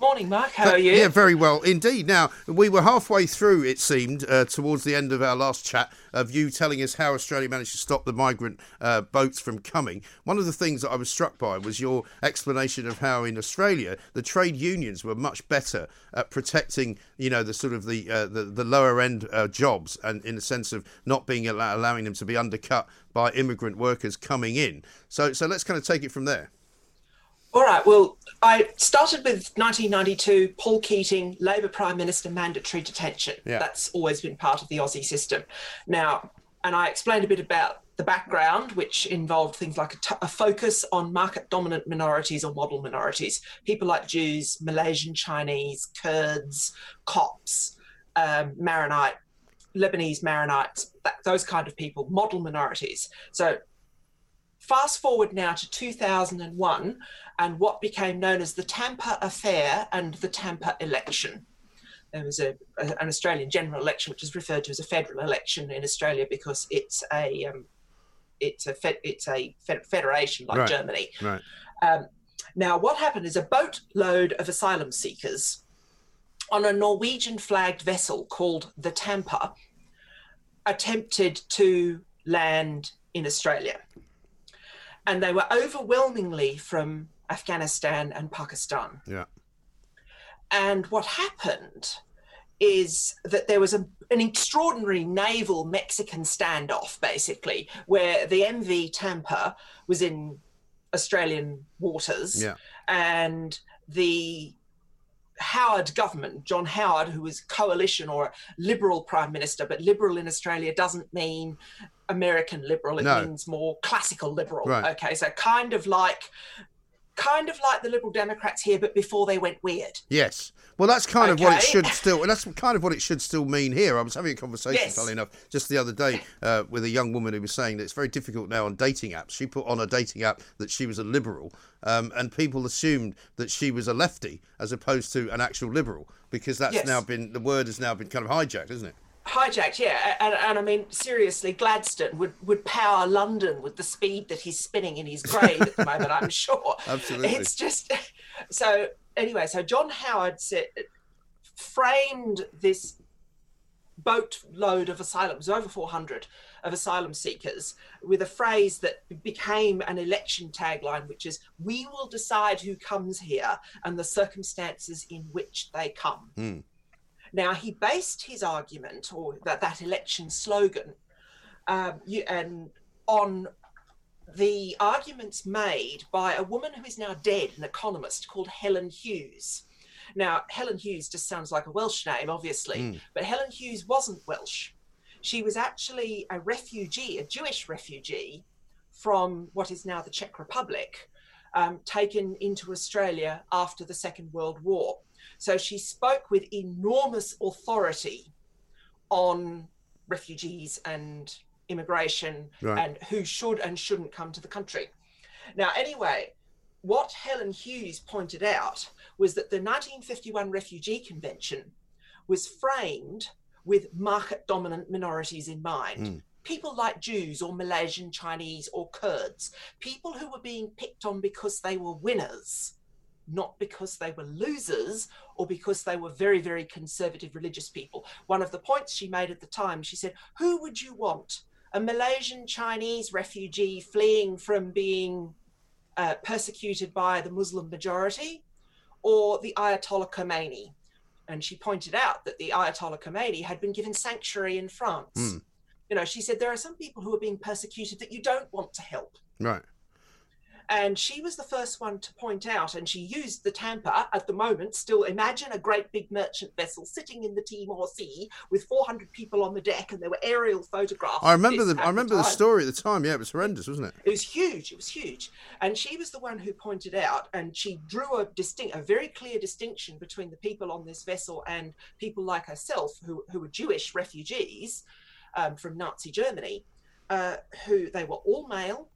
E: Morning, Mark. How are you?
B: Yeah, very well indeed. Now, we were halfway through, it seemed, uh, towards the end of our last chat, of you telling us how Australia managed to stop the migrant uh, boats from coming. One of the things that I was struck by was your explanation of how in Australia the trade unions were much better at protecting, you know, the sort of the uh, the, the, lower end uh, jobs, and in the sense of not being allowing them to be undercut by immigrant workers coming in. So, so let's kind of take it from there.
E: All right. Well, I started with 1992, Paul Keating, Labor Prime Minister, mandatory detention. Yeah. That's always been part of the Aussie system. Now, and I explained a bit about the background, which involved things like a, t- a focus on market dominant minorities or model minorities, people like Jews, Malaysian Chinese, Kurds, Copts, um, Maronite, Lebanese Maronites, that, those kind of people, model minorities. So fast forward now to 2001 and what became known as the Tampa Affair and the Tampa Election. There was a, a, an Australian general election, which is referred to as a federal election in Australia because it's a um, it's a fed, it's a fed, federation like
B: Right.
E: Germany.
B: Right.
E: Um, now, what happened is a boatload of asylum seekers on a Norwegian flagged vessel called the Tampa attempted to land in Australia. And they were overwhelmingly from Afghanistan and Pakistan.
B: Yeah.
E: And what happened is that there was a, an extraordinary naval Mexican standoff, basically, where the MV Tampa was in Australian waters,
B: Yeah.
E: and the Howard government, John Howard, who was coalition or a liberal prime minister, but liberal in Australia doesn't mean American liberal; it
B: No.
E: means more classical liberal.
B: Right.
E: Okay, so kind of like, kind of like the Liberal Democrats here, but before they went weird.
B: Yes. Well, that's kind of what it should still. That's kind of what it should still mean here. I was having a conversation,
E: Yes.
B: funnily enough, just the other day uh, with a young woman who was saying that it's very difficult now on dating apps. She put on a dating app that she was a liberal, um, and people assumed that she was a lefty as opposed to an actual liberal because that's
E: Yes.
B: now been the word has now been kind of hijacked, isn't it?
E: Hijacked yeah and, and i mean seriously gladstone would, would power london with the speed that he's spinning in his grave at the moment i'm sure
B: Absolutely.
E: it's just so anyway so john howard said, framed this boatload of asylum asylums over 400 of asylum seekers with a phrase that became an election tagline which is we will decide who comes here and the circumstances in which they come
B: Hmm.
E: Now, he based his argument, or that, that election slogan, um, you, and on the arguments made by a woman who is now dead, an economist called Helen Hughes. Now, Helen Hughes just sounds like a Welsh name, obviously, but Helen Hughes wasn't Welsh. She was actually a refugee, a Jewish refugee from what is now the Czech Republic, um, taken into Australia after the Second World War. So she spoke with enormous authority on refugees and immigration
B: Right.
E: and who should and shouldn't come to the country. Now, anyway, what Helen Hughes pointed out was that the 1951 Refugee Convention was framed with market dominant minorities in mind. Hmm. People like Jews or Malaysian Chinese or Kurds, people who were being picked on because they were winners, not because they were losers or because they were very, very conservative religious people. One of the points she made at the time, she said, Who would you want? A Malaysian Chinese refugee fleeing from being uh, persecuted by the Muslim majority or the Ayatollah Khomeini? And she pointed out that the Ayatollah Khomeini had been given sanctuary in France. You know, she said there are some people who are being persecuted that you don't want to help.
B: Right.
E: And she was the first one to point out, and she used the Tampa at the moment. Still, imagine a great big merchant vessel sitting in the Timor Sea with 400 people on the deck, and there were aerial photographs.
B: I remember the I remember the
E: time.
B: story at the time. Yeah, it was horrendous, wasn't it?
E: It was huge. It was huge. And she was the one who pointed out, and she drew a distinct, a very clear distinction between the people on this vessel and people like herself, who, who were Jewish refugees um, from Nazi Germany, uh, who they were all male.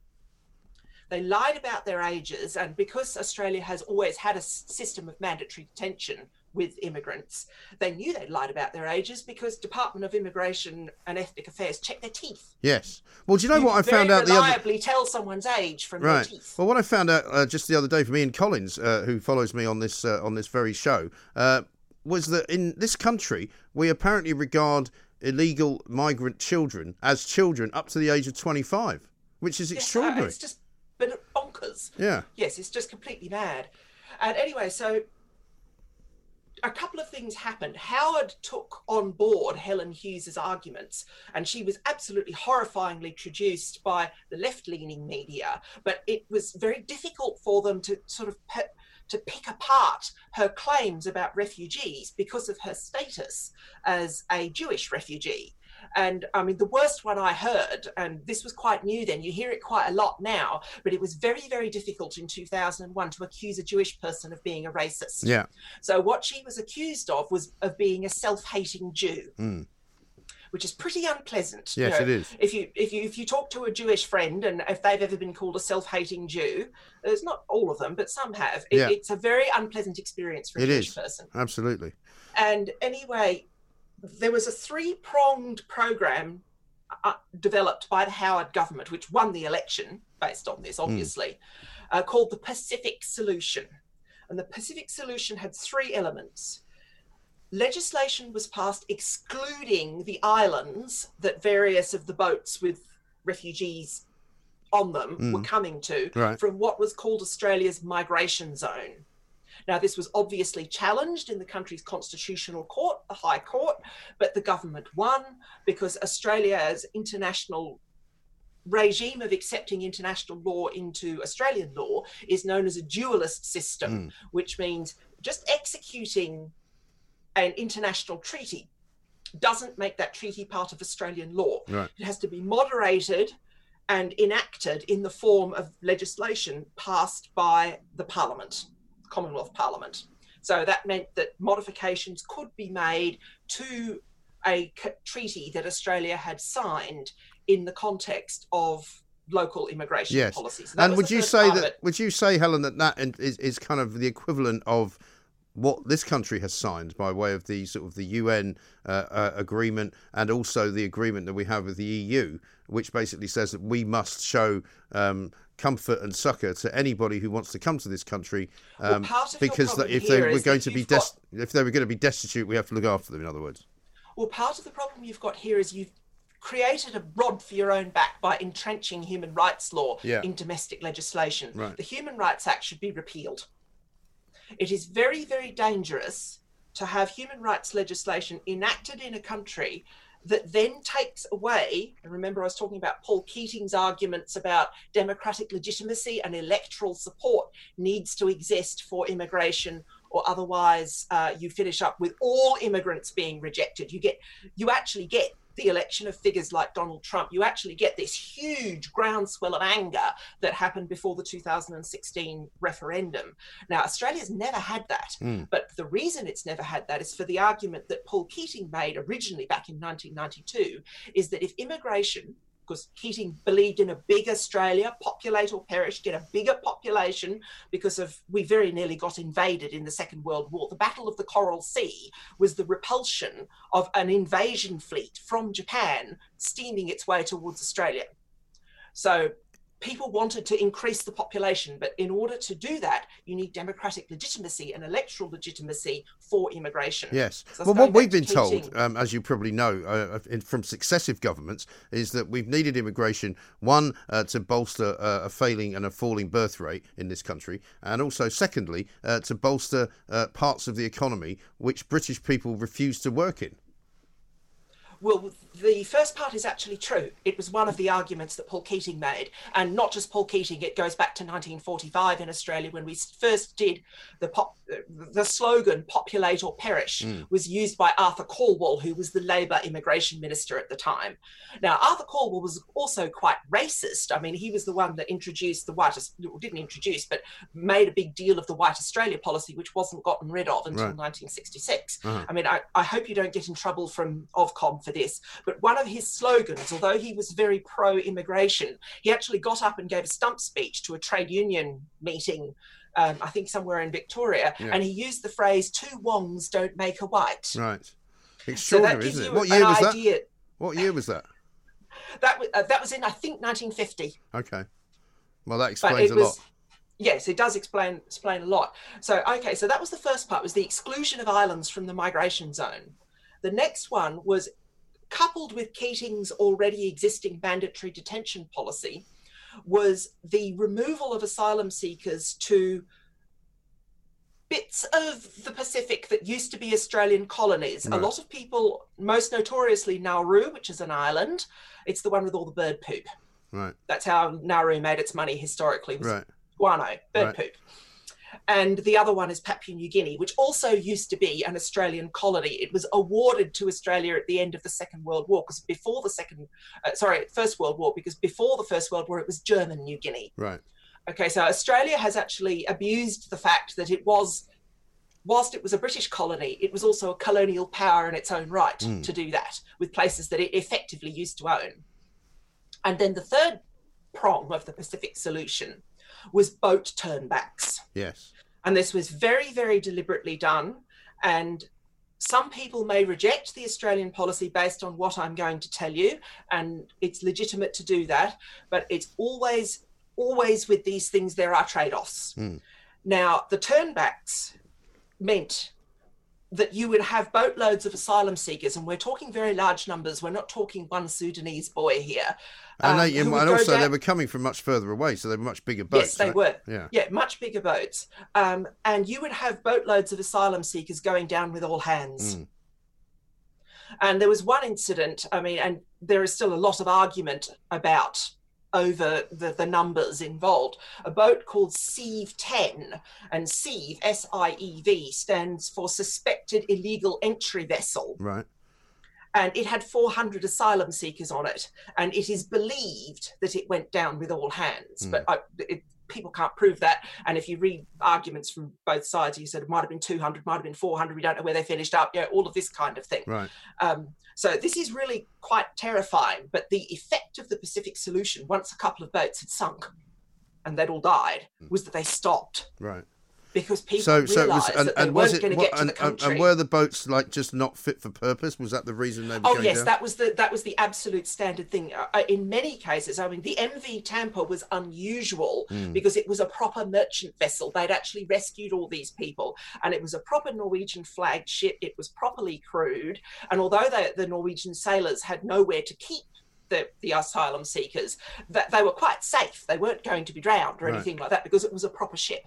E: They lied about their ages, and because Australia has always had a system of mandatory detention with immigrants, they knew they lied about their ages because Department of Immigration and Ethnic Affairs checked their teeth.
B: Yes. Well, do you know
E: You
B: what I found out the other?
E: reliably tell someone's age from their
B: Right.
E: teeth.
B: Well, what I found out uh, just the other day from Ian Collins, uh, who follows me on this uh, on this very show, uh, was that in this country we apparently regard illegal migrant children as children up to the age of 25, which is
E: Yes, uh,
B: extraordinary.
E: It's just bonkers.
B: Yeah.
E: Yes, it's just completely mad. And anyway, so a couple of things happened. Howard took on board Helen Hughes's arguments, and she was absolutely horrifyingly traduced by the left-leaning media. But it was very difficult for them to sort of pe- to pick apart her claims about refugees because of her status as a Jewish refugee. And I mean, the worst one I heard, and this was quite new then, you hear it quite a lot now, but it was very, very difficult in 2001 to accuse a Jewish person of being a racist.
B: Yeah.
E: So what she was accused of was of being a self-hating Jew,
B: Mm.
E: which is pretty unpleasant.
B: Yes,
E: you know,
B: it is.
E: If you if you if you talk to a Jewish friend and if they've ever been called a self-hating Jew, there's not all of them, but some have. It,
B: Yeah.
E: It's a very unpleasant experience for a
B: It
E: Jewish
B: is.
E: person.
B: Absolutely.
E: And anyway, there was a three-pronged program uh, developed by the Howard government, which won the election based on this, obviously, uh, called the Pacific Solution. And the Pacific Solution had three elements. Legislation was passed excluding the islands that various of the boats with refugees on them were
B: Mm.
E: coming to
B: Right.
E: from what was called Australia's migration zone. Now, this was obviously challenged in the country's constitutional court, the High Court, but the government won because Australia's international regime of accepting international law into Australian law is known as a dualist system, hmm. which means just executing an international treaty doesn't make that treaty part of Australian law.
B: Right.
E: It has to be moderated and enacted in the form of legislation passed by the Parliament, Commonwealth Parliament. So that meant that modifications could be made to a c- treaty that Australia had signed in the context of local immigration
B: Yes.
E: policies. That
B: And would you say that? Would you say, Helen, that that is, is, is kind of the equivalent of what this country has signed by way of the sort of the UN uh, uh, agreement and also the agreement that we have with the EU, which basically says that we must show um, comfort and succour to anybody who wants to come to this country, um,
E: your
B: because if they were going to be
E: you've got-
B: if they were going to be destitute, we have to look after them. In other words,
E: Well, part of the problem you've got here is you've created a rod for your own back by entrenching human rights law
B: Yeah.
E: in domestic legislation.
B: Right.
E: The Human Rights Act should be repealed. It is very, very dangerous to have human rights legislation enacted in a country that then takes away, and remember I was talking about Paul Keating's arguments about democratic legitimacy and electoral support needs to exist for immigration or otherwise uh, you finish up with all immigrants being rejected. You get, you actually get the election of figures like Donald Trump. You actually get this huge groundswell of anger that happened before the 2016 referendum. Now, Australia's never had that,
B: Mm.
E: but the reason it's never had that is for the argument that Paul Keating made originally back in 1992 is that if immigration because Keating believed in a big Australia, populate or perish, get a bigger population because of we very nearly got invaded in the Second World War. The Battle of the Coral Sea was the repulsion of an invasion fleet from Japan steaming its way towards Australia. So people wanted to increase the population, but in order to do that, you need democratic legitimacy and electoral legitimacy for immigration.
B: Yes.
E: So
B: well, what we've been
E: to
B: told, um, as you probably know, uh, in, from successive governments, is that we've needed immigration, one, uh, to bolster uh, a failing and a falling birth rate in this country, and also, secondly, uh, to bolster uh, parts of the economy which British people refuse to work in.
E: Well, the first part is actually true. It was one of the arguments that Paul Keating made, and not just Paul Keating. It goes back to 1945 in Australia when we first did the pop, the slogan "Populate or Perish"
B: Mm.
E: was used by Arthur Calwell, who was the Labor immigration minister at the time. Now, Arthur Calwell was also quite racist. I mean, he was the one that introduced the white, didn't introduce, but made a big deal of the White Australia policy, which wasn't gotten rid of until
B: Right.
E: 1966.
B: Uh-huh.
E: I mean, I, I hope you don't get in trouble from Ofcom for this, but one of his slogans, although he was very pro immigration, he actually got up and gave a stump speech to a trade union meeting. Um, I think somewhere in Victoria,
B: Yeah.
E: and he used the phrase "two wongs don't make a white."
B: Right. Extraordinary,
E: gives
B: isn't it? What year was that? What year was that?
E: That uh, that was in I think 1950.
B: Okay. Well, that explains a
E: was
B: lot.
E: yes it does explain explain a lot so okay so that was the first part was the exclusion of islands from the migration zone the next one was coupled with keating's already existing mandatory detention policy was the removal of asylum seekers to bits of the Pacific that used to be Australian colonies.
B: Right.
E: A lot of people, most notoriously Nauru, which is an island, it's the one with all the bird poop.
B: Right.
E: That's how Nauru made its money historically. Was
B: Right.
E: guano, bird
B: Right.
E: poop. And the other one is Papua New Guinea, which also used to be an Australian colony. It was awarded to Australia at the end of the Second World War, because before the Second, uh, sorry, First World War, because before the First World War, it was German New Guinea.
B: Right.
E: Okay, so Australia has actually abused the fact that it was whilst it was a British colony, it was also a colonial power in its own right mm. to do that with places that it effectively used to own. And then the third prong of the Pacific solution was boat turnbacks.
B: Yes.
E: And this was very, very deliberately done. And some people may reject the Australian policy based on what I'm going to tell you, and it's legitimate to do that. But it's always, always with these things, there are trade offs. Mm. Now, the turnbacks meant that you would have boatloads of asylum seekers, and we're talking very large numbers. We're not talking one Sudanese boy here.
B: Um, and, they, and also, down... they were coming from much further away, so they were much bigger boats.
E: Yes, they
B: right?
E: were.
B: Yeah,
E: yeah, much bigger boats. Um, and you would have boatloads of asylum seekers going down with all hands. Mm. And there was one incident. I mean, and there is still a lot of argument about over the, the numbers involved. A boat called Sieve 10, and Sieve, S I E V, stands for Suspected Illegal Entry Vessel.
B: Right.
E: And it had 400 asylum seekers on it. And it is believed that it went down with all hands. Mm. But I, it, people can't prove that. And if you read arguments from both sides, you said it might have been 200, might have been 400. We don't know where they finished up. Yeah, all of this kind of thing.
B: Right.
E: Um, so this is really quite terrifying. But the effect of the Pacific solution, once a couple of boats had sunk and they'd all died, hmm. was that they stopped.
B: Right
E: because people so, so realised was, and, that they and weren't going to get to the country.
B: And were the boats like just not fit for purpose? Was that the reason they? Were
E: oh yes,
B: down?
E: that was the that was the absolute standard thing. Uh, uh in many cases, I mean, the MV Tampa was unusual mm. because it was a proper merchant vessel. They'd actually rescued all these people, and it was a proper Norwegian flagged ship. It was properly crewed, and although they, the Norwegian sailors had nowhere to keep the, the asylum seekers that they were quite safe. They weren't going to be drowned or right. anything like that because it was a proper ship.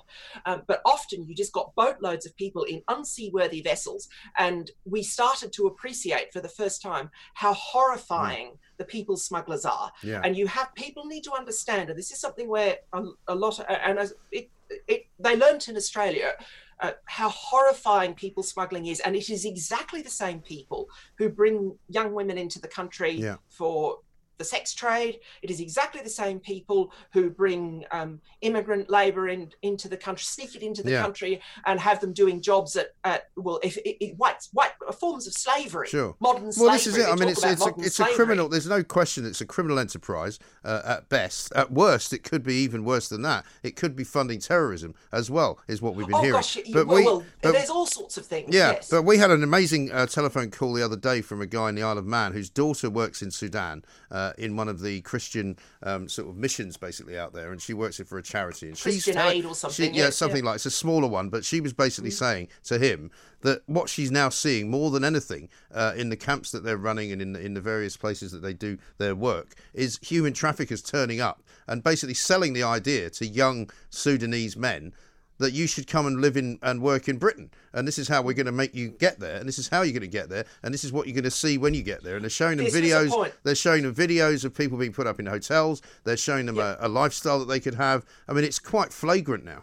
E: Um, but often you just got boatloads of people in unseaworthy vessels. And we started to appreciate for the first time how horrifying. Mm. The people smugglers are,
B: yeah.
E: and you have people need to understand, and this is something where a, a lot, of, and it, it, they learnt in Australia uh, how horrifying people smuggling is. And it is exactly the same people who bring young women into the country
B: yeah.
E: for the sex trade. It is exactly the same people who bring um, immigrant labour in, into the country, sneak it into the yeah. country, and have them doing jobs at, at well, if it, it, white white forms of slavery,
B: sure,
E: modern slavery.
B: Well, this is it. I mean, it's it's, a, it's a, criminal. There's no question. It's a criminal enterprise uh, at best. At worst, it could be even worse than that. It could be funding terrorism as well, is what we've been
E: oh,
B: hearing.
E: Gosh, but well, we, well, but, there's all sorts of things.
B: Yeah,
E: yes.
B: but we had an amazing uh, telephone call the other day from a guy in the Isle of Man whose daughter works in Sudan. Uh, in one of the Christian um, sort of missions basically out there, and she works it for a charity. And
E: Christian
B: she's
E: Aid or something.
B: She, yeah, something yeah. like it's a smaller one, but she was basically mm. saying to him that what she's now seeing more than anything uh, in the camps that they're running and in the, in the various places that they do their work is human traffickers turning up and basically selling the idea to young Sudanese men that you should come and live in and work in Britain. And this is how we're going to make you get there. And this is how you're going to get there. And this is what you're going to see when you get there. And they're showing them
E: this
B: videos. They're showing them videos of people being put up in hotels. They're showing them a, a lifestyle that they could have. I mean, it's quite flagrant now.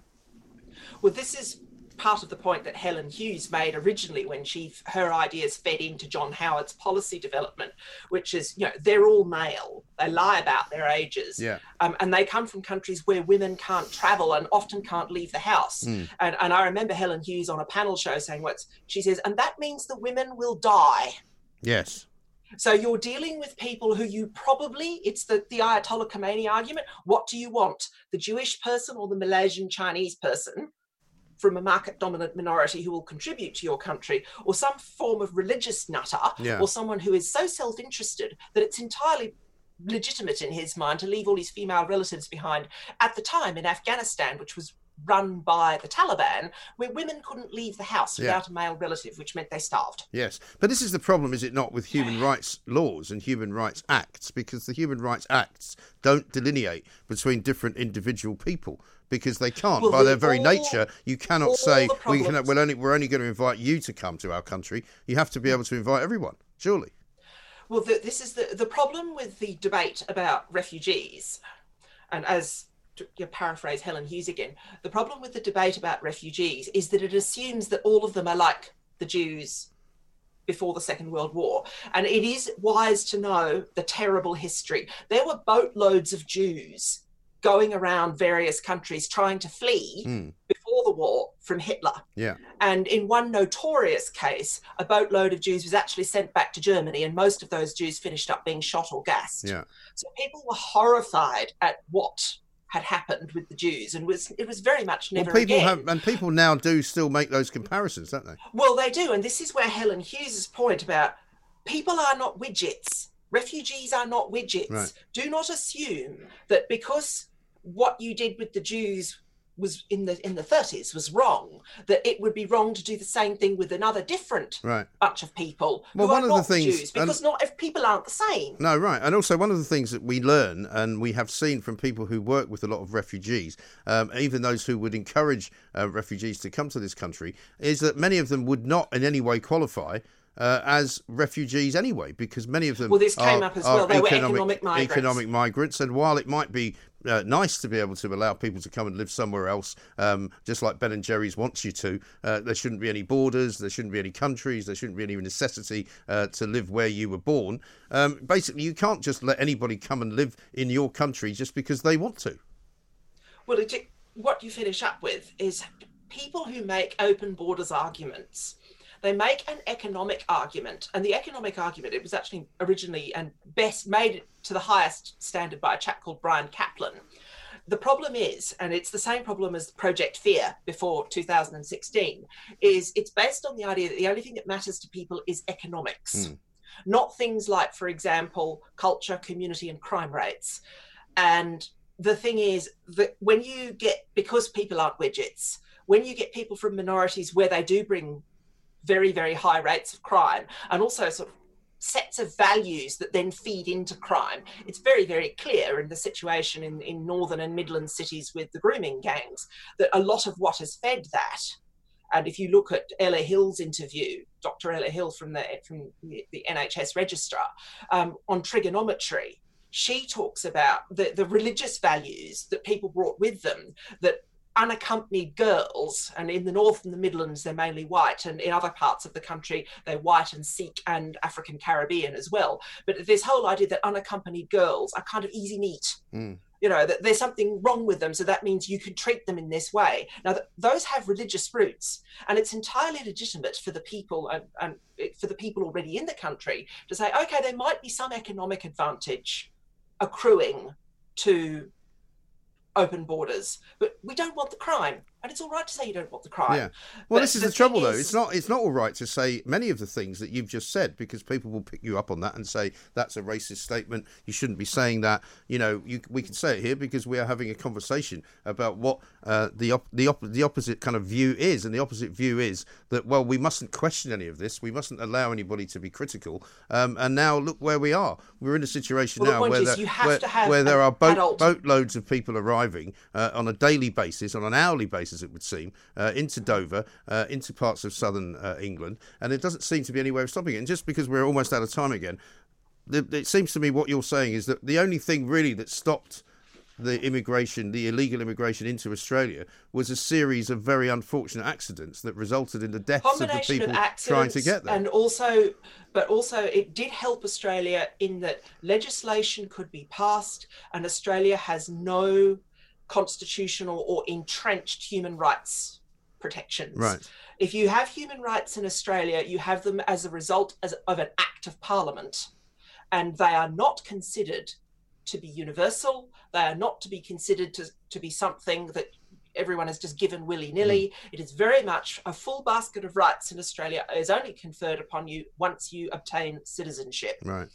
E: Well, this is part of the point that Helen Hughes made originally when she her ideas fed into John Howard's policy development, which is you know they're all male, they lie about their ages,
B: yeah.
E: um, and they come from countries where women can't travel and often can't leave the house.
B: Mm.
E: And, and I remember Helen Hughes on a panel show saying what's she says, and that means the women will die.
B: Yes.
E: So you're dealing with people who you probably, it's the, the Ayatollah Khomeini argument. What do you want? The Jewish person or the Malaysian Chinese person? From a market dominant minority who will contribute to your country, or some form of religious nutter,
B: yeah.
E: or someone who is so self interested that it's entirely legitimate in his mind to leave all his female relatives behind at the time in Afghanistan, which was run by the Taliban, where women couldn't leave the house without a male relative, which meant they starved.
B: Yes, but this is the problem, is it not, with human rights laws and human rights acts? Because the human rights acts don't delineate between different individual people because they can't well, by their very all, nature. You cannot say we can, we're only we're only going to invite you to come to our country. You have to be able to invite everyone. Surely.
E: Well, the, this is the the problem with the debate about refugees, and as to paraphrase Helen Hughes again, the problem with the debate about refugees is that it assumes that all of them are like the Jews before the Second World War. And it is wise to know the terrible history. There were boatloads of Jews going around various countries trying to flee
B: mm.
E: before the war from Hitler.
B: Yeah.
E: And in one notorious case, a boatload of Jews was actually sent back to Germany, and most of those Jews finished up being shot or gassed.
B: Yeah.
E: So people were horrified at what had happened with the Jews, and was it was very much never
B: well, people
E: again.
B: have, and people now do still make those comparisons, don't they?
E: Well, they do, and this is where Helen Hughes's point about people are not widgets. Refugees are not widgets.
B: Right.
E: Do not assume that because what you did with the Jews was in the in the 30s was wrong that it would be wrong to do the same thing with another different
B: Right.
E: bunch of people
B: Well,
E: who
B: one
E: are
B: of the things-
E: Jews because
B: and-
E: not if people aren't the same.
B: No, right. And also, one of the things that we learn and we have seen from people who work with a lot of refugees, um, even those who would encourage uh, refugees to come to this country, is that many of them would not in any way qualify. Uh, as refugees, anyway, because many of them
E: Well, this came
B: are-
E: up as well. They were economic migrants.
B: economic migrants, and while it might be uh, nice to be able to allow people to come and live somewhere else, um, just like Ben and Jerry's wants you to, uh, there shouldn't be any borders, there shouldn't be any countries, there shouldn't be any necessity uh, to live where you were born. Um, basically, you can't just let anybody come and live in your country just because they want to.
E: Well, it, what you finish up with is people who make open borders arguments. They make an economic argument, and the economic argument it was actually originally and best made to the highest standard by a chap called Bryan Caplan. The problem is, and it's the same problem as Project Fear before 2016, is it's based on the idea that the only thing that matters to people is economics, hmm. not things like, for example, culture, community, and crime rates. And the thing is that when you get, because people aren't widgets, when you get people from minorities where they do bring very, very high rates of crime and also sort of sets of values that then feed into crime. It's very, very clear in the situation in, in northern and midland cities with the grooming gangs that a lot of what has fed that. And if you look at Ella Hill's interview, Dr. Ella Hill from the from the, NHS registrar um, on Triggernometry, she talks about the, the religious values that people brought with them that unaccompanied girls, and in the North and the Midlands, they're mainly white, and in other parts of the country, they're white and Sikh and African Caribbean as well. But this whole idea that unaccompanied girls are kind of easy meat.
B: Mm.
E: You know, that there's something wrong with them, so that means you can treat them in this way. Now, th- those have religious roots, and it's entirely legitimate for the people and, and for the people already in the country to say, okay, there might be some economic advantage accruing to open borders, but we don't want the crime. And it's all right to say you don't want the crime.
B: Yeah. Well,
E: But
B: this is the,
E: thing
B: trouble, though.
E: is-
B: It's not. It's not all right to say many of the things that you've just said because people will pick you up on that and say that's a racist statement. You shouldn't be saying that. You know, you, we can say it here because we are having a conversation about what uh, the op- the op- the opposite kind of view is, and the opposite view is that well, we mustn't question any of this. We mustn't allow anybody to be critical. Um, and now look where we are. We're in a situation
E: Well,
B: now where,
E: is
B: there, where, where there are boat,
E: adult-
B: boatloads of people arriving uh, on a daily basis, on an hourly basis, it would seem, uh, into Dover, uh, into parts of southern uh, England, and it doesn't seem to be any way of stopping it. And just because we're almost out of time again, the, it seems to me what you're saying is that the only thing really that stopped the immigration, the illegal immigration into Australia, was a series of very unfortunate accidents that resulted in the deaths of the people
E: of
B: trying to get there.
E: and also but also it did help australia in that legislation could be passed and australia has no constitutional or entrenched human rights protections
B: Right.
E: if you have human rights in australia you have them as a result as, of an act of parliament and they are not considered to be universal they are not to be considered to, to be something that everyone is just given willy nilly. Hmm. It is very much a full basket of rights in Australia is only conferred upon you once you obtain citizenship.
B: Right.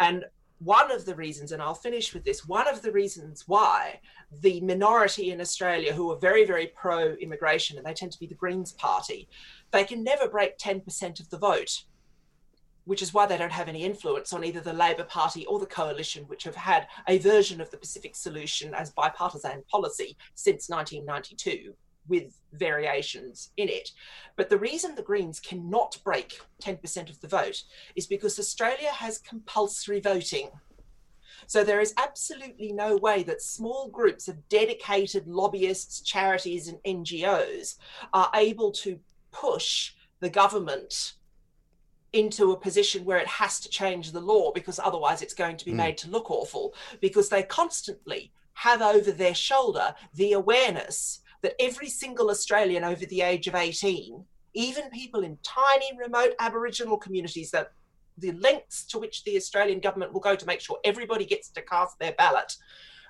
E: And one of the reasons, and I'll finish with this, one of the reasons why the minority in Australia who are very, very pro immigration, and they tend to be the Greens Party, they can never break 10% of the vote, which is why they don't have any influence on either the Labor Party or the coalition, which have had a version of the Pacific solution as bipartisan policy since 1992 with variations in it. But the reason the Greens cannot break 10% of the vote is because Australia has compulsory voting. So there is absolutely no way that small groups of dedicated lobbyists, charities, and NGOs are able to push the government into a position where it has to change the law because otherwise it's going to be
B: Mm.
E: made to look awful because they constantly have over their shoulder the awareness that every single Australian over the age of 18, even people in tiny, remote Aboriginal communities, that the lengths to which the Australian government will go to make sure everybody gets to cast their ballot,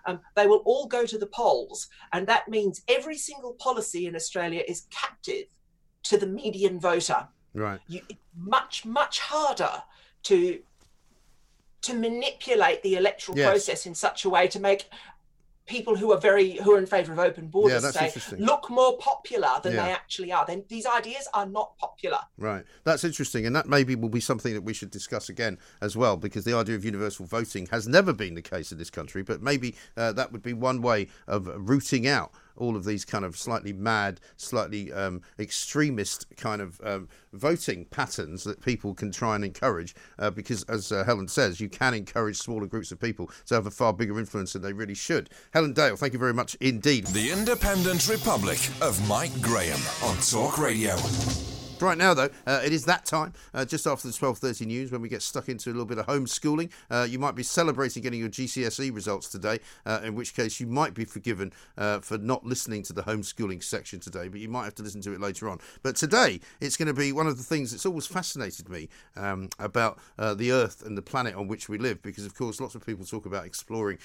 E: um, they will all go to the polls. And that means every single policy in Australia is captive to the median voter.
B: Right.
E: You, much, much harder to to manipulate the electoral yes. process in such a way to make people who are very who are in favour of open borders yeah, say look more popular than yeah. they actually are. Then these ideas are not popular.
B: Right, that's interesting, and that maybe will be something that we should discuss again as well, because the idea of universal voting has never been the case in this country. But maybe uh, that would be one way of rooting out all of these kind of slightly mad, slightly um, extremist kind of um, voting patterns that people can try and encourage. Uh, because, as uh, Helen says, you can encourage smaller groups of people to have a far bigger influence than they really should. Helen Dale, thank you very much indeed.
A: The Independent Republic of Mike Graham on Talk Radio.
B: Right now, though, uh, it is that time, uh, just after the 12.30 news, when we get stuck into a little bit of homeschooling. Uh, you might be celebrating getting your GCSE results today, uh, in which case you might be forgiven uh, for not listening to the homeschooling section today, but you might have to listen to it later on. But today, it's going to be one of the things that's always fascinated me um, about uh, the Earth and the planet on which we live, because, of course, lots of people talk about exploring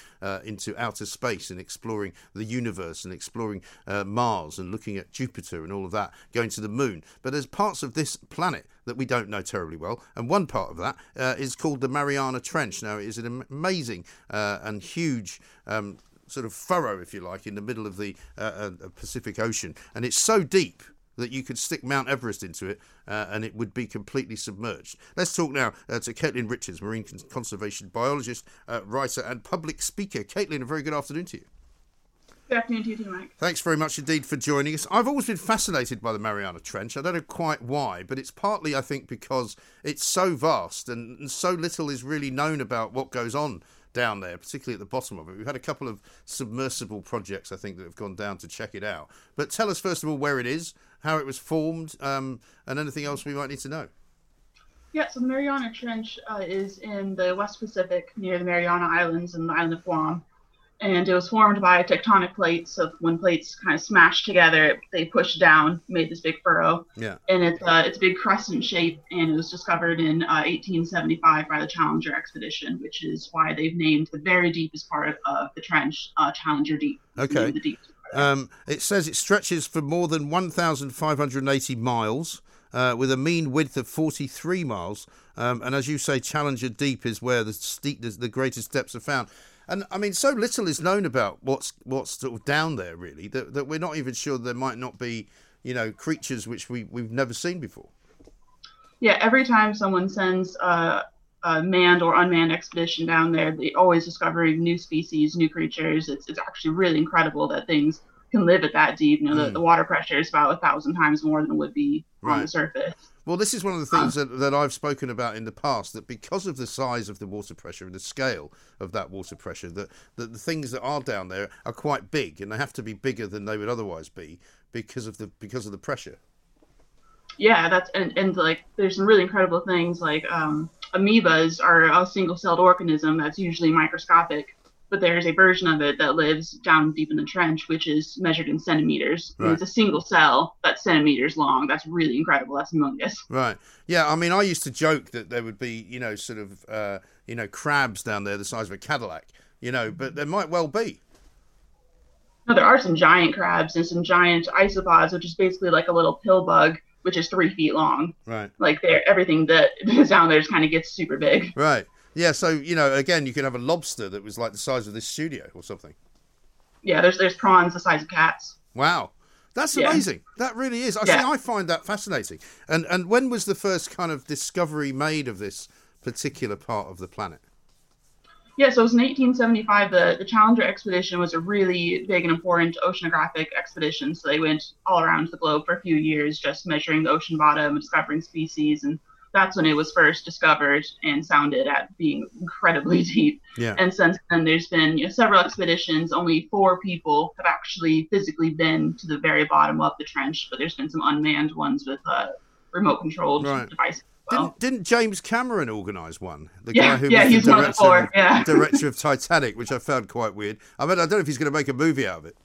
B: into outer space and exploring the universe and exploring Mars and looking at Jupiter and all of that, going to the moon. But as part parts of this planet that we don't know terribly well, and one part of that uh, is called the Mariana Trench. Now, it is an amazing uh, and huge. Um, sort of furrow, if you like, in the middle of the uh, uh Pacific Ocean, and it's so deep that you could stick Mount Everest into it uh, and it would be completely submerged. Let's talk now uh, to Caitlin Richards, marine conservation biologist, uh, writer, and public speaker. Caitlin, a very good afternoon to you.
F: Good afternoon to you too, Mike.
B: Thanks very much indeed for joining us. I've always been fascinated by the Mariana Trench. I don't know quite why, but it's partly, I think, because it's so vast and, and so little is really known about what goes on down there, particularly at the bottom of it. We've had a couple of submersible projects, I think, that have gone down to check it out. But tell us, first of all, where it is, how it was formed, um, and anything else we might need to know.
F: Yeah, so the Mariana Trench uh, is in the West Pacific near the Mariana Islands and the island of Guam and it was formed by tectonic plates. So when plates kind of smashed together, they pushed down, made this big furrow.
B: Yeah.
F: And it's uh, it's a big crescent shape, and it was discovered in uh, 1875 by the Challenger expedition, which is why they've named the very deepest part of the trench uh, Challenger Deep.
B: Okay. Um, it says it stretches for more than 1,580 miles. Uh, with a mean width of 43 miles, um, and as you say, Challenger Deep is where the steep, the, the greatest depths are found. And I mean, so little is known about what's what's sort of down there, really, that, that we're not even sure there might not be, you know, creatures which we we've never seen before.
F: Yeah, every time someone sends a, a manned or unmanned expedition down there, they always discovering new species, new creatures. It's it's actually really incredible that things can live at that deep. You know, mm. the, the water pressure is about a thousand times more than it would be right. on the surface.
B: Well, this is one of the things that, that I've spoken about in the past that because of the size of the water pressure and the scale of that water pressure, that, that the things that are down there are quite big and they have to be bigger than they would otherwise be because of the because of the pressure.
F: Yeah, that's and, and like there's some really incredible things like um, amoebas are a single celled organism that's usually microscopic but there's a version of it that lives down deep in the trench, which is measured in centimeters. Right. It's a single cell that's centimeters long. That's really incredible. That's humongous.
B: Right. Yeah. I mean, I used to joke that there would be, you know, sort of, uh, you know, crabs down there the size of a Cadillac, you know, but there might well be.
F: No, there are some giant crabs and some giant isopods, which is basically like a little pill bug, which is three feet long.
B: Right.
F: Like there, everything that is down there just kind of gets super big.
B: Right. Yeah, so you know, again, you can have a lobster that was like the size of this studio or something.
F: Yeah, there's there's prawns the size of cats.
B: Wow, that's amazing. That really is. I yeah. see. I find that fascinating. And and when was the first kind of discovery made of this particular part of the planet?
F: Yeah, so it was in 1875. The, the Challenger expedition was a really big and important oceanographic expedition. So they went all around the globe for a few years, just measuring the ocean bottom, and discovering species, and that's when it was first discovered and sounded at being incredibly deep.
B: Yeah.
F: And since then, there's been you know, several expeditions. Only four people have actually physically been to the very bottom of the trench, but there's been some unmanned ones with uh, remote controlled right. devices.
B: Well. Didn't, didn't, James Cameron organise one?
F: The yeah, guy who yeah, was the director, one of the four, yeah.
B: director of Titanic, which I found quite weird. I mean, I don't know if he's going to make a movie out of it.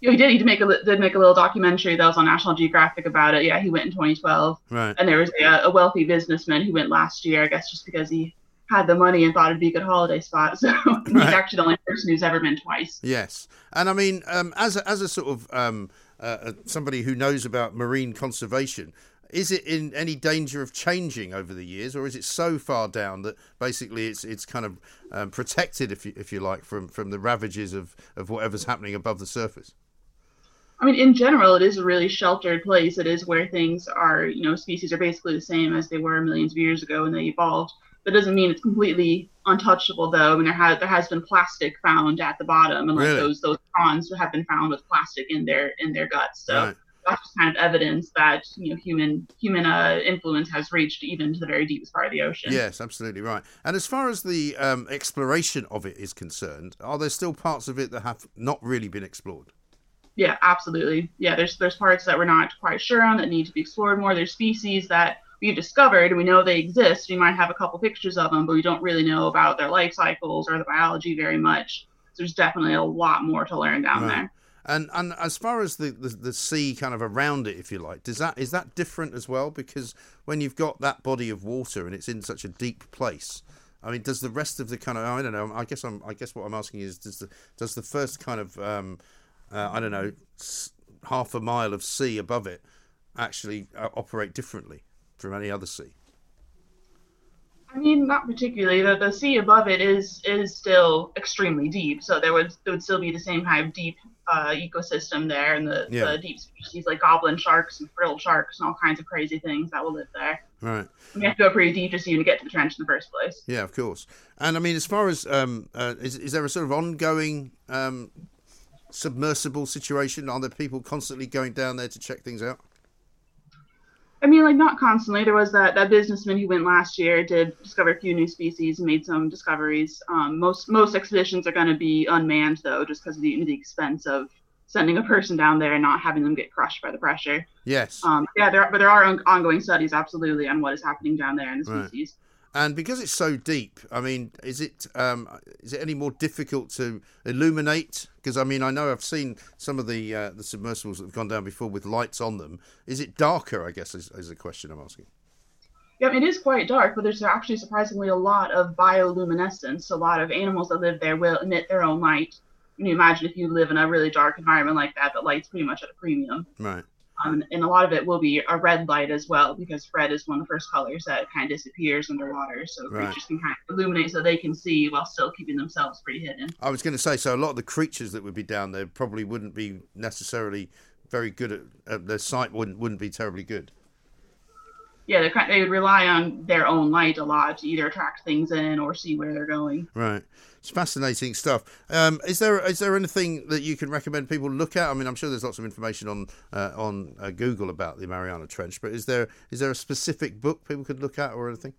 F: Yeah, he did. He did make a did make a little documentary that was on National Geographic about it. Yeah, he went in 2012.
B: Right.
F: And there was a, a wealthy businessman who went last year. I guess just because he had the money and thought it'd be a good holiday spot. So he's
B: Right.
F: actually the only person who's ever been twice.
B: Yes, and I mean, um, as a, as a sort of um, uh, uh, somebody who knows about marine conservation, is it in any danger of changing over the years, or is it so far down that basically it's it's kind of um, protected, if you if you like, from from the ravages of of whatever's happening above the surface?
F: I mean, in general, it is a really sheltered place. It is where things are, you know, species are basically the same as they were millions of years ago when they evolved. That doesn't mean it's completely untouchable, though. I mean, there has there has been plastic found at the bottom, and like
B: Really?
F: those those prawns have been found with plastic in their in their guts. So
B: Right.
F: that's just kind of evidence that you know human human uh, influence has reached even to the very deepest part of the ocean.
B: Yes, absolutely right. And as far as the um, exploration of it is concerned, are there still parts of it that have not really been explored?
F: Yeah, absolutely. Yeah, there's there's parts that we're not quite sure on that need to be explored more. There's species that we've discovered and we know they exist. We might have a couple pictures of them, but we don't really know about their life cycles or the biology very much. So there's definitely a lot more to learn down
B: Right.
F: there.
B: And and as far as the, the the sea kind of around it, if you like, does that is that different as well? Because when you've got that body of water and it's in such a deep place, I mean, does the rest of the kind of I don't know. I guess I'm I guess what I'm asking is does the does the first kind of um, uh, I don't know s- half a mile of sea above it actually uh, operate differently from any other sea?
F: I mean, not particularly. The, the sea above it is is still extremely deep, so there would there would still be the same kind of deep uh, ecosystem there, and the,
B: Yeah.
F: the deep species like goblin sharks and frilled sharks and all kinds of crazy things that will live there.
B: Right.
F: We have to go pretty deep just to even get to the trench in the first place.
B: Yeah, of course. And I mean, as far as um, uh, is is there a sort of ongoing um, submersible situation? Are there people constantly going down there to check things out?
F: I mean, like not constantly. There was that that businessman who went last year, did discover a few new species, and made some discoveries. Um, most most expeditions are going to be unmanned though, just because of the, the expense of sending a person down there and not having them get crushed by the pressure.
B: Yes.
F: Um, yeah, there are, but there are on- ongoing studies absolutely on what is happening down there in the
B: Right. And because it's so deep, I mean, is it um, is it any more difficult to illuminate? Because I mean, I know I've seen some of the uh, the submersibles that have gone down before with lights on them. Is it darker? I guess is, is the question I'm asking.
F: Yeah, it is quite dark, but there's actually surprisingly a lot of bioluminescence. A lot of animals that live there will emit their own light. Can you imagine if you live in a really dark environment like that, that light's pretty much at a premium.
B: Right.
F: Um, and a lot of it will be a red light as well, because red is one of the first colors that kind of disappears underwater. So
B: Right.
F: creatures can kind of illuminate so they can see while still keeping themselves pretty hidden.
B: I was going to say, so a lot of the creatures that would be down there probably wouldn't be necessarily very good at uh, their sight wouldn't wouldn't be terribly good.
F: Yeah, they they would rely on their own light a lot to either attract things in or see where they're going.
B: Right. It's fascinating stuff. Um, is there is there anything that you can recommend people look at? I mean, I'm sure there's lots of information on uh, on uh, Google about the Mariana Trench, but is there is there a specific book people could look at or anything?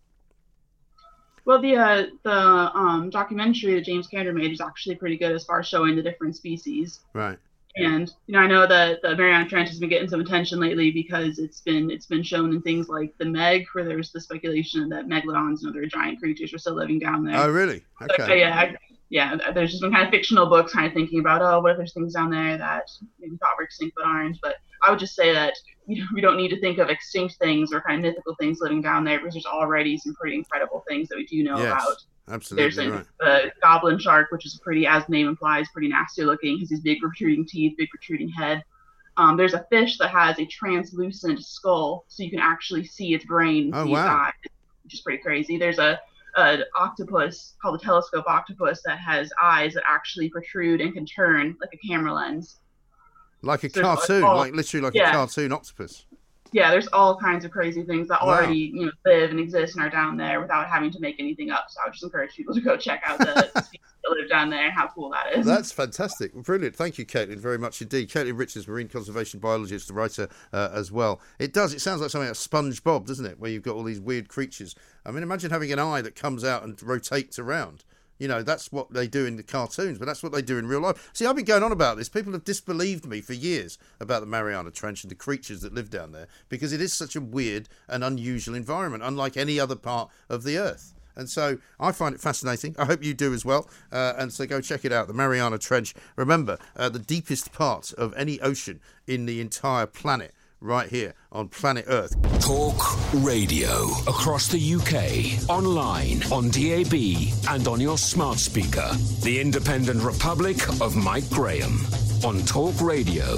F: Well, the uh, the um, documentary that James Cameron made is actually pretty good as far as showing the different species.
B: Right.
F: And you know, I know that the Mariana Trench has been getting some attention lately because it's been it's been shown in things like the Meg, where there's the speculation that megalodons and other giant creatures are still living down there.
B: Oh, really?
F: So,
B: Okay.
F: yeah, I- yeah. There's just been kind of fictional books, kind of thinking about, oh, what if there's things down there that maybe thought were extinct but aren't. But I would just say that you know, we don't need to think of extinct things or kind of mythical things living down there because there's already some pretty incredible things that we do know
B: Yes,
F: about.
B: Absolutely
F: There's a,
B: right.
F: a goblin shark, which is pretty, as the name implies, pretty nasty looking. Has these big protruding teeth, big protruding head. Um, there's a fish that has a translucent skull, so you can actually see its brain,
B: Oh,
F: see its
B: wow.
F: eyes, which is pretty crazy. There's a an octopus called the telescope octopus that has eyes that actually protrude and can turn like a camera lens.
B: Like a
F: So
B: cartoon,
F: all-
B: like literally like a cartoon octopus.
F: Yeah, there's all kinds of crazy things that
B: Wow.
F: already you know live and exist and are down there without having to make anything up. So I would just encourage people to go check out the species that live down there and how cool that is.
B: That's fantastic. Brilliant. Thank you, Caitlin, very much indeed. Caitlin Richards, marine conservation biologist, the writer uh, as well. It does. It sounds like something out like SpongeBob, doesn't it? Where you've got all these weird creatures. I mean, imagine having an eye that comes out and rotates around. You know, that's what they do in the cartoons, but that's what they do in real life. See, I've been going on about this. People have disbelieved me for years about the Mariana Trench and the creatures that live down there because it is such a weird and unusual environment, unlike any other part of the Earth. And so I find it fascinating. I hope you do as well. Uh, and so go check it out. The Mariana Trench. Remember, uh, the deepest part of any ocean in the entire planet right here on planet Earth.
A: Talk radio across the UK, online, on DAB, and on your smart speaker. The Independent Republic of Mike Graham on Talk Radio.